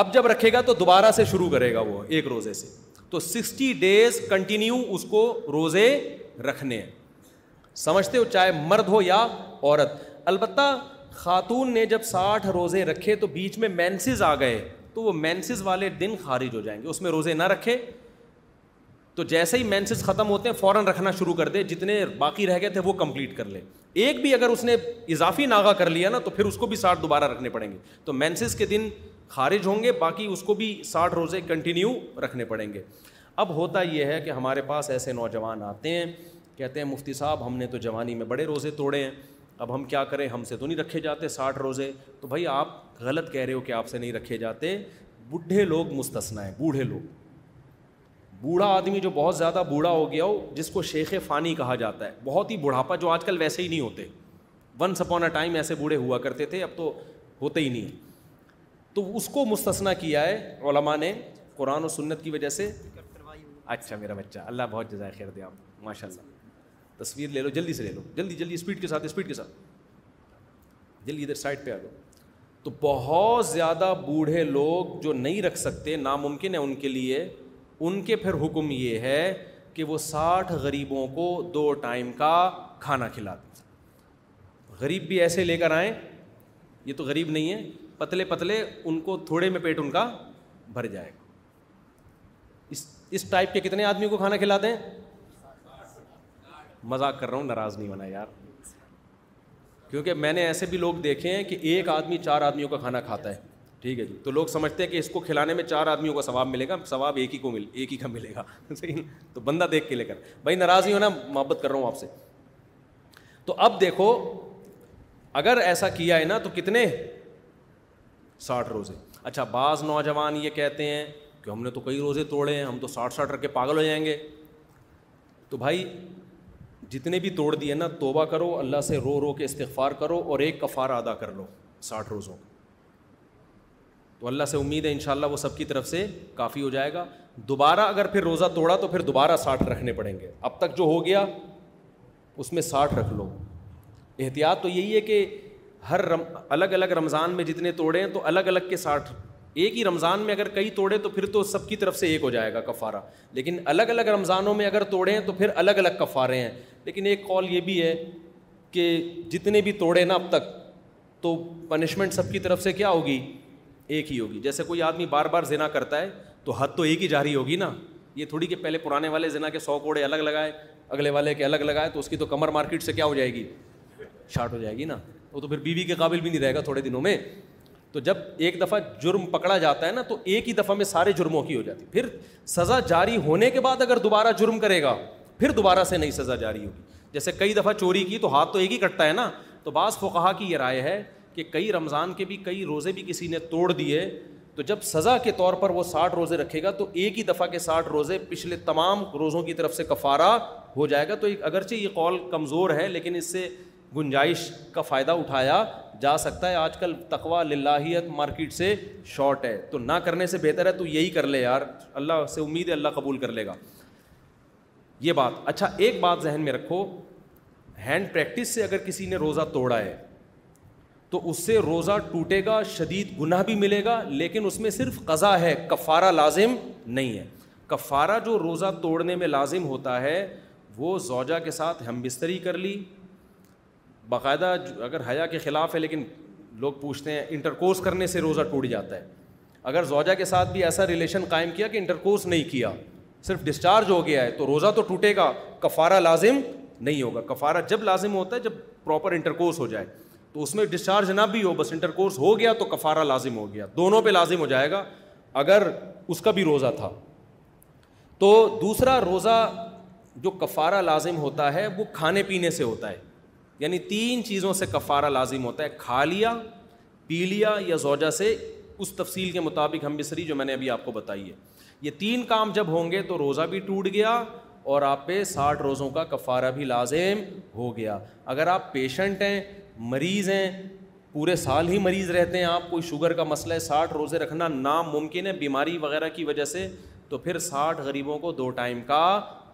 اب جب رکھے گا تو دوبارہ سے شروع کرے گا وہ ایک روزے سے تو سکسٹی ڈیز کنٹینیو اس کو روزے رکھنے سمجھتے ہو چاہے مرد ہو یا عورت البتہ خاتون نے جب ساٹھ روزے رکھے تو بیچ میں مینسز آ گئے تو وہ مینسز والے دن خارج ہو جائیں گے اس میں روزے نہ رکھے تو جیسے ہی مینسز ختم ہوتے ہیں فوراً رکھنا شروع کر دے جتنے باقی رہ گئے تھے وہ کمپلیٹ کر لے ایک بھی اگر اس نے اضافی ناغا کر لیا نا تو پھر اس کو بھی ساٹھ دوبارہ رکھنے پڑیں گے تو مینسز کے دن خارج ہوں گے باقی اس کو بھی ساٹھ روزے کنٹینیو رکھنے پڑیں گے اب ہوتا یہ ہے کہ ہمارے پاس ایسے نوجوان آتے ہیں کہتے ہیں مفتی صاحب ہم نے تو جوانی میں بڑے روزے توڑے ہیں اب ہم کیا کریں ہم سے تو نہیں رکھے جاتے ساٹھ روزے تو بھائی آپ غلط کہہ رہے ہو کہ آپ سے نہیں رکھے جاتے بوڑھے لوگ مستثنا ہیں بوڑھے لوگ بوڑھا آدمی جو بہت زیادہ بوڑھا ہو گیا ہو جس کو شیخ فانی کہا جاتا ہے بہت ہی بڑھاپا جو آج کل ویسے ہی نہیں ہوتے ونس اپون اے ٹائم ایسے بوڑھے ہوا کرتے تھے اب تو ہوتے ہی نہیں تو اس کو مستثنا کیا ہے علماء نے قرآن و سنت کی وجہ سے اچھا میرا بچہ اللہ بہت جزائے دے آپ ماشاء اللہ تصویر لے لو جلدی سے لے لو جلدی جلدی اسپیڈ کے ساتھ اسپیڈ کے ساتھ جلدی ادھر سائڈ پہ آ جاؤ تو بہت زیادہ بوڑھے لوگ جو نہیں رکھ سکتے ناممکن ہے ان کے لیے ان کے پھر حکم یہ ہے کہ وہ ساٹھ غریبوں کو دو ٹائم کا کھانا کھلا دیں غریب بھی ایسے لے کر آئیں یہ تو غریب نہیں ہے پتلے پتلے ان کو تھوڑے میں پیٹ ان کا بھر جائے گا اس ٹائپ کے کتنے آدمی کو کھانا کھلاتے ہیں مزاق کر رہا ہوں ناراض نہیں ہونا یار کیونکہ میں نے ایسے بھی لوگ دیکھے ہیں کہ ایک آدمی چار آدمیوں کا کھانا کھاتا ہے ٹھیک ہے جی تو لوگ سمجھتے ہیں کہ اس کو کھلانے میں چار آدمیوں کا ثواب ملے گا ثواب ایک ہی کو مل ایک ہی کا ملے گا [LAUGHS] صحیح تو بندہ دیکھ کے لے کر بھائی ناراض نہیں ہونا محبت کر رہا ہوں آپ سے تو اب دیکھو اگر ایسا کیا ہے نا تو کتنے ساٹھ روزے اچھا بعض نوجوان یہ کہتے ہیں کہ ہم نے تو کئی روزے توڑے ہیں ہم تو ساٹھ ساٹھ رکھ کے پاگل ہو جائیں گے تو بھائی جتنے بھی توڑ دیے نا توبہ کرو اللہ سے رو رو کے استغفار کرو اور ایک کفار ادا کر لو ساٹھ روزوں تو اللہ سے امید ہے انشاءاللہ وہ سب کی طرف سے کافی ہو جائے گا دوبارہ اگر پھر روزہ توڑا تو پھر دوبارہ ساٹھ رکھنے پڑیں گے اب تک جو ہو گیا اس میں ساٹھ رکھ لو احتیاط تو یہی ہے کہ ہر رم الگ الگ رمضان میں جتنے توڑے ہیں تو الگ الگ کے ساٹھ ایک ہی رمضان میں اگر کئی توڑے تو پھر تو سب کی طرف سے ایک ہو جائے گا کفارہ لیکن الگ الگ رمضانوں میں اگر توڑے ہیں تو پھر الگ الگ کفارے ہیں لیکن ایک کال یہ بھی ہے کہ جتنے بھی توڑے نا اب تک تو پنشمنٹ سب کی طرف سے کیا ہوگی ایک ہی ہوگی جیسے کوئی آدمی بار بار زنا کرتا ہے تو حد تو ایک ہی جاری ہوگی نا یہ تھوڑی کہ پہلے پرانے والے زنا کے سو کوڑے الگ لگائے اگلے والے کے الگ لگائے تو اس کی تو کمر مارکیٹ سے کیا ہو جائے گی شارٹ ہو جائے گی نا وہ تو پھر بیوی کے قابل بھی نہیں رہے گا تھوڑے دنوں میں تو جب ایک دفعہ جرم پکڑا جاتا ہے نا تو ایک ہی دفعہ میں سارے جرموں کی ہو جاتی پھر سزا جاری ہونے کے بعد اگر دوبارہ جرم کرے گا پھر دوبارہ سے نئی سزا جاری ہوگی جیسے کئی دفعہ چوری کی تو ہاتھ تو ایک ہی کٹتا ہے نا تو بعض فوقا کی یہ رائے ہے کہ کئی رمضان کے بھی کئی روزے بھی کسی نے توڑ دیے تو جب سزا کے طور پر وہ ساٹھ روزے رکھے گا تو ایک ہی دفعہ کے ساٹھ روزے پچھلے تمام روزوں کی طرف سے کفارہ ہو جائے گا تو اگرچہ یہ قول کمزور ہے لیکن اس سے گنجائش کا فائدہ اٹھایا جا سکتا ہے آج کل تقوا لاہیت مارکیٹ سے شارٹ ہے تو نہ کرنے سے بہتر ہے تو یہی کر لے یار اللہ سے امید ہے اللہ قبول کر لے گا یہ بات اچھا ایک بات ذہن میں رکھو ہینڈ پریکٹس سے اگر کسی نے روزہ توڑا ہے تو اس سے روزہ ٹوٹے گا شدید گناہ بھی ملے گا لیکن اس میں صرف قضا ہے کفارہ لازم نہیں ہے کفارہ جو روزہ توڑنے میں لازم ہوتا ہے وہ زوجہ کے ساتھ ہم بستری کر لی باقاعدہ اگر حیا کے خلاف ہے لیکن لوگ پوچھتے ہیں انٹر کورس کرنے سے روزہ ٹوٹ جاتا ہے اگر زوجہ کے ساتھ بھی ایسا ریلیشن قائم کیا کہ انٹر کورس نہیں کیا صرف ڈسچارج ہو گیا ہے تو روزہ تو ٹوٹے گا کفارہ لازم نہیں ہوگا کفارہ جب لازم ہوتا ہے جب پراپر انٹر کورس ہو جائے تو اس میں ڈسچارج نہ بھی ہو بس انٹر کورس ہو گیا تو کفارہ لازم ہو گیا دونوں پہ لازم ہو جائے گا اگر اس کا بھی روزہ تھا تو دوسرا روزہ جو کفارہ لازم ہوتا ہے وہ کھانے پینے سے ہوتا ہے یعنی تین چیزوں سے کفارہ لازم ہوتا ہے کھا لیا پی لیا یا زوجہ سے اس تفصیل کے مطابق ہم بسری جو میں نے ابھی آپ کو بتائی ہے یہ تین کام جب ہوں گے تو روزہ بھی ٹوٹ گیا اور آپ پہ ساٹھ روزوں کا کفارہ بھی لازم ہو گیا اگر آپ پیشنٹ ہیں مریض ہیں پورے سال ہی مریض رہتے ہیں آپ کوئی شوگر کا مسئلہ ہے ساٹھ روزے رکھنا ناممکن ہے بیماری وغیرہ کی وجہ سے تو پھر ساٹھ غریبوں کو دو ٹائم کا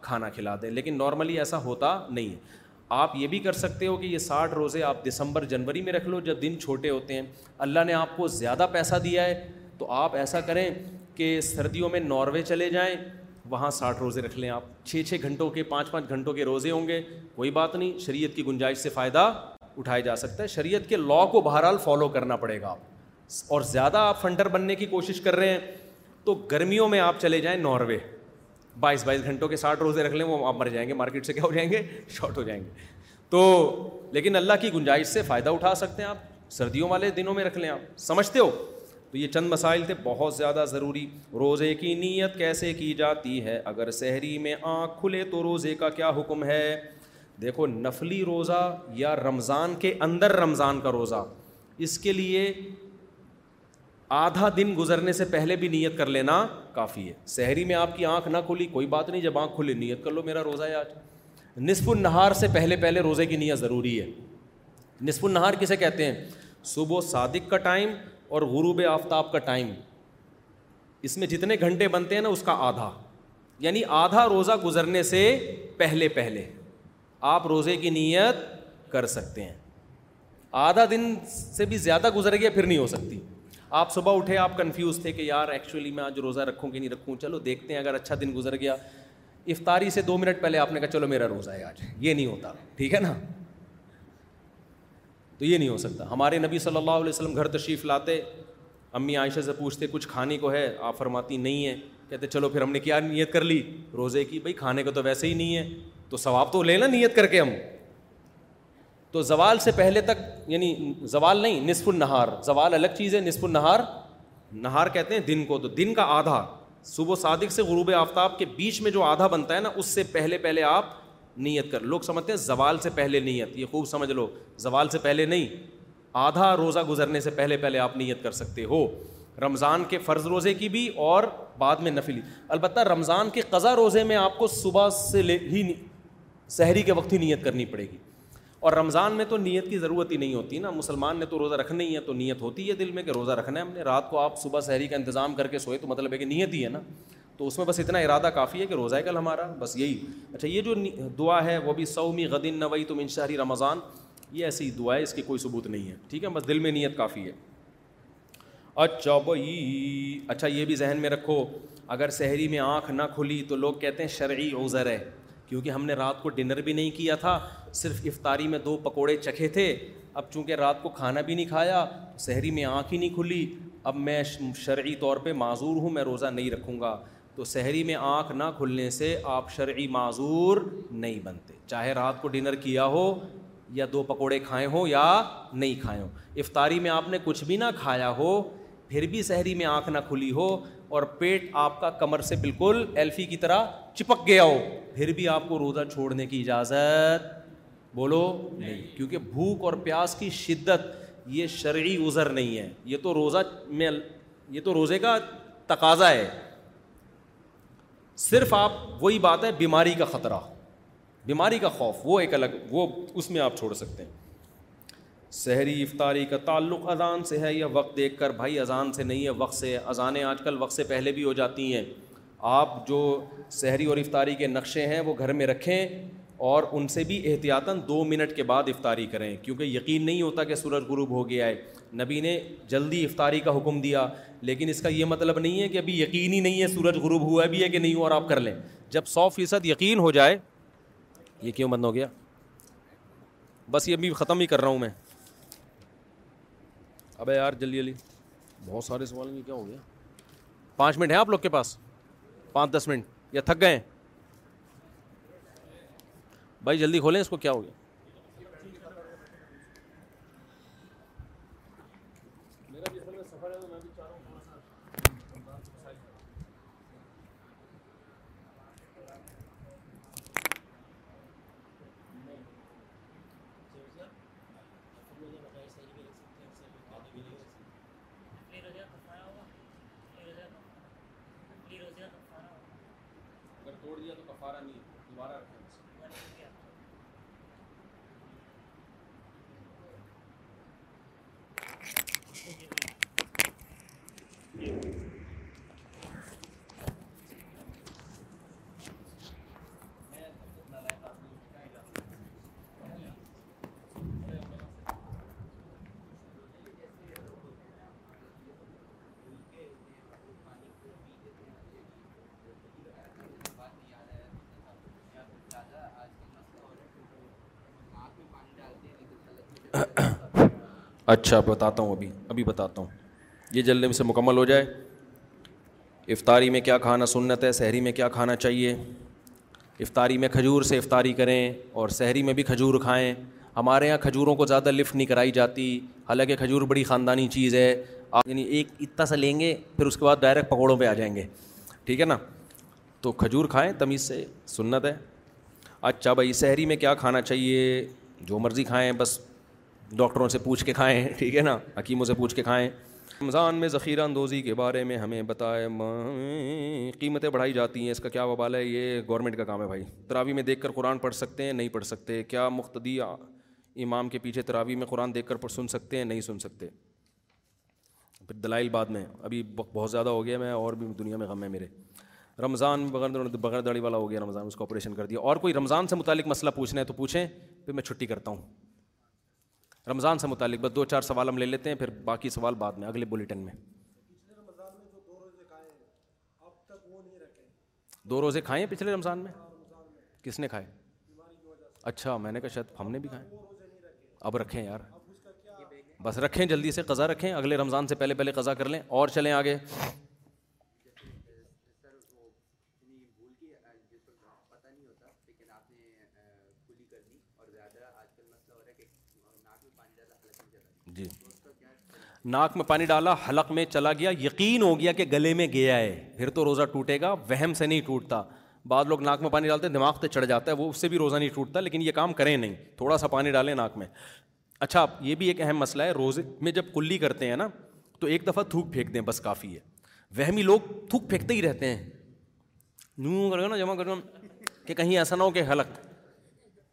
کھانا کھلا دیں لیکن نارملی ایسا ہوتا نہیں ہے آپ یہ بھی کر سکتے ہو کہ یہ ساٹھ روزے آپ دسمبر جنوری میں رکھ لو جب دن چھوٹے ہوتے ہیں اللہ نے آپ کو زیادہ پیسہ دیا ہے تو آپ ایسا کریں کہ سردیوں میں ناروے چلے جائیں وہاں ساٹھ روزے رکھ لیں آپ چھ چھ گھنٹوں کے پانچ پانچ گھنٹوں کے روزے ہوں گے کوئی بات نہیں شریعت کی گنجائش سے فائدہ اٹھایا جا سکتا ہے شریعت کے لاء کو بہرحال فالو کرنا پڑے گا آپ اور زیادہ آپ فنڈر بننے کی کوشش کر رہے ہیں تو گرمیوں میں آپ چلے جائیں ناروے بائیس بائیس گھنٹوں کے ساٹھ روزے رکھ لیں وہ آپ مر جائیں گے مارکیٹ سے کیا ہو جائیں گے شارٹ ہو جائیں گے تو لیکن اللہ کی گنجائش سے فائدہ اٹھا سکتے ہیں آپ سردیوں والے دنوں میں رکھ لیں آپ سمجھتے ہو تو یہ چند مسائل تھے بہت زیادہ ضروری روزے کی نیت کیسے کی جاتی ہے اگر سحری میں آنکھ کھلے تو روزے کا کیا حکم ہے دیکھو نفلی روزہ یا رمضان کے اندر رمضان کا روزہ اس کے لیے آدھا دن گزرنے سے پہلے بھی نیت کر لینا کافی ہے سحری میں آپ کی آنکھ نہ کھلی کوئی بات نہیں جب آنکھ کھلی نیت کر لو میرا روزہ ہے آج نصف النہار سے پہلے پہلے روزے کی نیت ضروری ہے نصف النہار کسے کہتے ہیں صبح و صادق کا ٹائم اور غروب آفتاب کا ٹائم اس میں جتنے گھنٹے بنتے ہیں نا اس کا آدھا یعنی آدھا روزہ گزرنے سے پہلے پہلے آپ روزے کی نیت کر سکتے ہیں آدھا دن سے بھی زیادہ گزر گیا پھر نہیں ہو سکتی آپ صبح اٹھے آپ کنفیوز تھے کہ یار ایکچولی میں آج روزہ رکھوں کہ نہیں رکھوں چلو دیکھتے ہیں اگر اچھا دن گزر گیا افطاری سے دو منٹ پہلے آپ نے کہا چلو میرا روزہ ہے آج یہ نہیں ہوتا ٹھیک ہے نا تو یہ نہیں ہو سکتا ہمارے نبی صلی اللہ علیہ وسلم گھر تشریف لاتے امی عائشہ سے پوچھتے کچھ کھانے کو ہے آپ فرماتی نہیں ہے کہتے چلو پھر ہم نے کیا نیت کر لی روزے کی بھائی کھانے کو تو ویسے ہی نہیں ہے تو ثواب تو لے نا نیت کر کے ہم تو زوال سے پہلے تک یعنی زوال نہیں نصف النہار زوال الگ چیز ہے نصف النہار نہار کہتے ہیں دن کو تو دن کا آدھا صبح و صادق سے غروب آفتاب کے بیچ میں جو آدھا بنتا ہے نا اس سے پہلے پہلے آپ نیت کر لوگ سمجھتے ہیں زوال سے پہلے نیت یہ خوب سمجھ لو زوال سے پہلے نہیں آدھا روزہ گزرنے سے پہلے پہلے آپ نیت کر سکتے ہو رمضان کے فرض روزے کی بھی اور بعد میں نفلی البتہ رمضان کے قضا روزے میں آپ کو صبح سے لے ہی سحری کے وقت ہی نیت کرنی پڑے گی اور رمضان میں تو نیت کی ضرورت ہی نہیں ہوتی نا مسلمان نے تو روزہ رکھنا ہی ہے تو نیت ہوتی ہے دل میں کہ روزہ رکھنا ہے ہم نے رات کو آپ صبح سحری کا انتظام کر کے سوئے تو مطلب ہے کہ نیت ہی ہے نا تو اس میں بس اتنا ارادہ کافی ہے کہ روزہ ہے کل ہمارا بس یہی اچھا یہ جو دعا ہے وہ بھی سومی غدن نوئی تم ان شہری رمضان یہ ایسی دعا ہے اس کی کوئی ثبوت نہیں ہے ٹھیک ہے بس دل میں نیت کافی ہے اچھا بھائی اچھا یہ بھی ذہن میں رکھو اگر سحری میں آنکھ نہ کھلی تو لوگ کہتے ہیں شرعی عذر ہے کیونکہ ہم نے رات کو ڈنر بھی نہیں کیا تھا صرف افطاری میں دو پکوڑے چکھے تھے اب چونکہ رات کو کھانا بھی نہیں کھایا سحری میں آنکھ ہی نہیں کھلی اب میں شرعی طور پہ معذور ہوں میں روزہ نہیں رکھوں گا تو سحری میں آنکھ نہ کھلنے سے آپ شرعی معذور نہیں بنتے چاہے رات کو ڈنر کیا ہو یا دو پکوڑے کھائے ہوں یا نہیں کھائے ہوں افطاری میں آپ نے کچھ بھی نہ کھایا ہو پھر بھی سحری میں آنکھ نہ کھلی ہو اور پیٹ آپ کا کمر سے بالکل ایلفی کی طرح چپک گیا ہو پھر بھی آپ کو روزہ چھوڑنے کی اجازت بولو نہیں کیونکہ بھوک اور پیاس کی شدت یہ شرعی ازر نہیں ہے یہ تو روزہ میں یہ تو روزے کا تقاضا ہے صرف آپ وہی بات ہے بیماری کا خطرہ بیماری کا خوف وہ ایک الگ وہ اس میں آپ چھوڑ سکتے ہیں سحری افطاری کا تعلق اذان سے ہے یا وقت دیکھ کر بھائی اذان سے نہیں ہے وقت سے اذانیں آج کل وقت سے پہلے بھی ہو جاتی ہیں آپ جو سحری اور افطاری کے نقشے ہیں وہ گھر میں رکھیں اور ان سے بھی احتیاطاً دو منٹ کے بعد افطاری کریں کیونکہ یقین نہیں ہوتا کہ سورج غروب ہو گیا ہے نبی نے جلدی افطاری کا حکم دیا لیکن اس کا یہ مطلب نہیں ہے کہ ابھی یقین ہی نہیں ہے سورج غروب ہوا بھی ہے کہ نہیں ہوا اور آپ کر لیں جب سو فیصد یقین ہو جائے یہ کیوں بند ہو گیا بس یہ ابھی ختم ہی کر رہا ہوں میں ابے یار جلدی جلدی بہت سارے سوال ہیں کیا ہو گیا پانچ منٹ ہیں آپ لوگ کے پاس پانچ دس منٹ یا تھک گئے ہیں بھائی جلدی کھولیں اس کو کیا ہو گیا اچھا بتاتا ہوں ابھی ابھی بتاتا ہوں یہ جلدی سے مکمل ہو جائے افطاری میں کیا کھانا سنت ہے سحری میں کیا کھانا چاہیے افطاری میں کھجور سے افطاری کریں اور سحری میں بھی کھجور کھائیں ہمارے یہاں کھجوروں کو زیادہ لفٹ نہیں کرائی جاتی حالانکہ کھجور بڑی خاندانی چیز ہے آپ یعنی ایک اتنا سا لیں گے پھر اس کے بعد ڈائریکٹ پکوڑوں پہ آ جائیں گے ٹھیک ہے نا تو کھجور کھائیں تمیز سے سنت ہے اچھا بھائی سحری میں کیا کھانا چاہیے جو مرضی کھائیں بس ڈاکٹروں سے پوچھ کے کھائیں ٹھیک ہے نا حکیموں سے پوچھ کے کھائیں رمضان میں ذخیرہ اندوزی کے بارے میں ہمیں بتائے قیمتیں بڑھائی جاتی ہیں اس کا کیا وبال ہے یہ گورنمنٹ کا کام ہے بھائی تراوی میں دیکھ کر قرآن پڑھ سکتے ہیں نہیں پڑھ سکتے کیا مختدی امام کے پیچھے تراوی میں قرآن دیکھ کر سن سکتے ہیں نہیں سن سکتے پھر دلائل بعد میں ابھی بہت زیادہ ہو گیا میں اور بھی دنیا میں غم ہے میرے رمضان بغیر بغیر داڑھی والا ہو گیا رمضان اس کو آپریشن کر دیا اور کوئی رمضان سے متعلق مسئلہ پوچھنا ہے تو پوچھیں پھر میں چھٹی کرتا ہوں رمضان سے متعلق بس دو چار سوال ہم لے لیتے ہیں پھر باقی سوال بعد میں اگلے بلیٹن میں دو روزے کھائے ہیں پچھلے رمضان میں کس نے کھائے اچھا میں نے کہا شاید ہم نے بھی کھائے اب رکھیں یار بس رکھیں جلدی سے قضا رکھیں اگلے رمضان سے پہلے پہلے قضا کر لیں اور چلیں آگے ناک میں پانی ڈالا حلق میں چلا گیا یقین ہو گیا کہ گلے میں گیا ہے پھر تو روزہ ٹوٹے گا وہم سے نہیں ٹوٹتا بعض لوگ ناک میں پانی ڈالتے دماغ پہ چڑھ جاتا ہے وہ اس سے بھی روزہ نہیں ٹوٹتا لیکن یہ کام کریں نہیں تھوڑا سا پانی ڈالیں ناک میں اچھا یہ بھی ایک اہم مسئلہ ہے روزے میں جب کلی کرتے ہیں نا تو ایک دفعہ تھوک پھینک دیں بس کافی ہے وہمی لوگ تھوک پھینکتے ہی رہتے ہیں نوں کر گا نا جمع کر کہ کہیں ایسا نہ ہو کہ حلق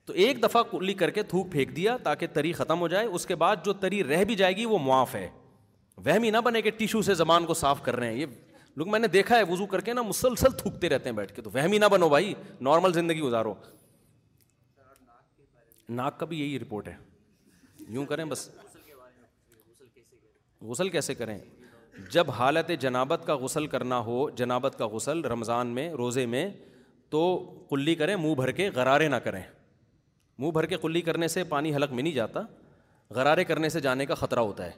تو ایک دفعہ کلی کر کے تھوک پھینک دیا تاکہ تری ختم ہو جائے اس کے بعد جو تری رہ بھی جائے گی وہ معاف ہے وہم ہی نہ بنے کہ ٹیشو سے زبان کو صاف کر رہے ہیں یہ لوگ میں نے دیکھا ہے وضو کر کے نا مسلسل تھوکتے رہتے ہیں بیٹھ کے تو ہی نہ بنو بھائی نارمل زندگی گزارو ناک کا بھی یہی رپورٹ ہے یوں کریں بس غسل کیسے کریں جب حالت جنابت کا غسل کرنا ہو جنابت کا غسل رمضان میں روزے میں تو کلی کریں منہ بھر کے غرارے نہ کریں منہ بھر کے کلی کرنے سے پانی حلق میں نہیں جاتا غرارے کرنے سے جانے کا خطرہ ہوتا ہے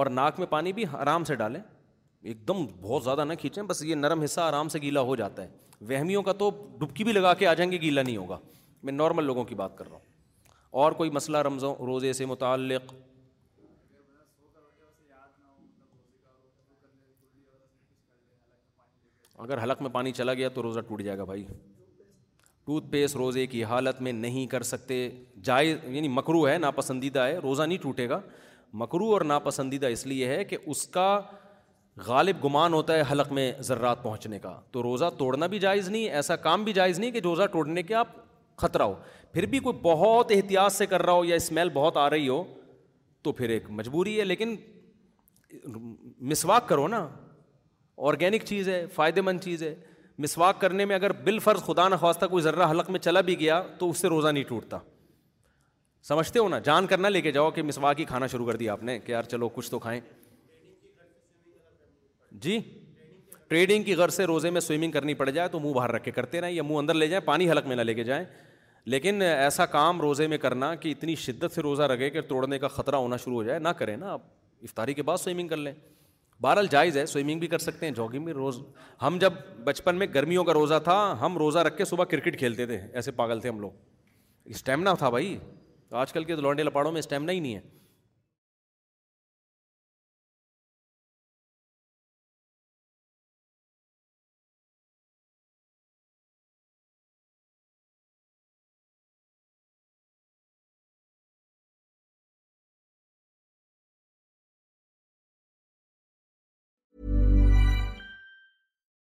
اور ناک میں پانی بھی آرام سے ڈالیں ایک دم بہت زیادہ نہ کھینچیں بس یہ نرم حصہ آرام سے گیلا ہو جاتا ہے وہمیوں کا تو ڈبکی بھی لگا کے آ جائیں گے گیلا نہیں ہوگا میں نارمل لوگوں کی بات کر رہا ہوں اور کوئی مسئلہ رمضان روزے سے متعلق اگر حلق میں پانی چلا گیا تو روزہ ٹوٹ جائے گا بھائی ٹوتھ پیسٹ روزے کی حالت میں نہیں کر سکتے جائز یعنی مکرو ہے ناپسندیدہ ہے روزہ نہیں ٹوٹے گا مکرو اور ناپسندیدہ اس لیے ہے کہ اس کا غالب گمان ہوتا ہے حلق میں ذرات پہنچنے کا تو روزہ توڑنا بھی جائز نہیں ایسا کام بھی جائز نہیں کہ روزہ توڑنے کے آپ خطرہ ہو پھر بھی کوئی بہت احتیاط سے کر رہا ہو یا اسمیل بہت آ رہی ہو تو پھر ایک مجبوری ہے لیکن مسواک کرو نا آرگینک چیز ہے فائدے مند چیز ہے مسواک کرنے میں اگر بالفرض خدا نخواستہ کوئی ذرہ حلق میں چلا بھی گیا تو اس سے روزہ نہیں ٹوٹتا سمجھتے ہو نا جان کر نہ لے کے جاؤ کہ مسوا کی کھانا شروع کر دیا آپ نے کہ یار چلو کچھ تو کھائیں جی ٹریڈنگ کی غرض سے روزے میں سوئمنگ کرنی پڑ جائے تو منہ باہر رکھ کے کرتے رہیں یا منہ اندر لے جائیں پانی حلق میں نہ لے کے جائیں لیکن ایسا کام روزے میں کرنا کہ اتنی شدت سے روزہ رکھے کہ توڑنے کا خطرہ ہونا شروع ہو جائے نہ کریں نا آپ افطاری کے بعد سوئمنگ کر لیں بہرحال جائز ہے سوئمنگ بھی کر سکتے ہیں جاگنگ بھی روز ہم جب بچپن میں گرمیوں کا روزہ تھا ہم روزہ رکھ کے صبح کرکٹ کھیلتے تھے ایسے پاگل تھے ہم لوگ اسٹیمنا تھا بھائی آج کل کے لونڈے لپاڑوں میں اسٹیمنا ہی نہیں ہے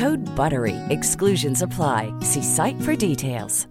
ہر بر وی ایسکلوژنس اپ سائٹ فر ڈی ٹھےس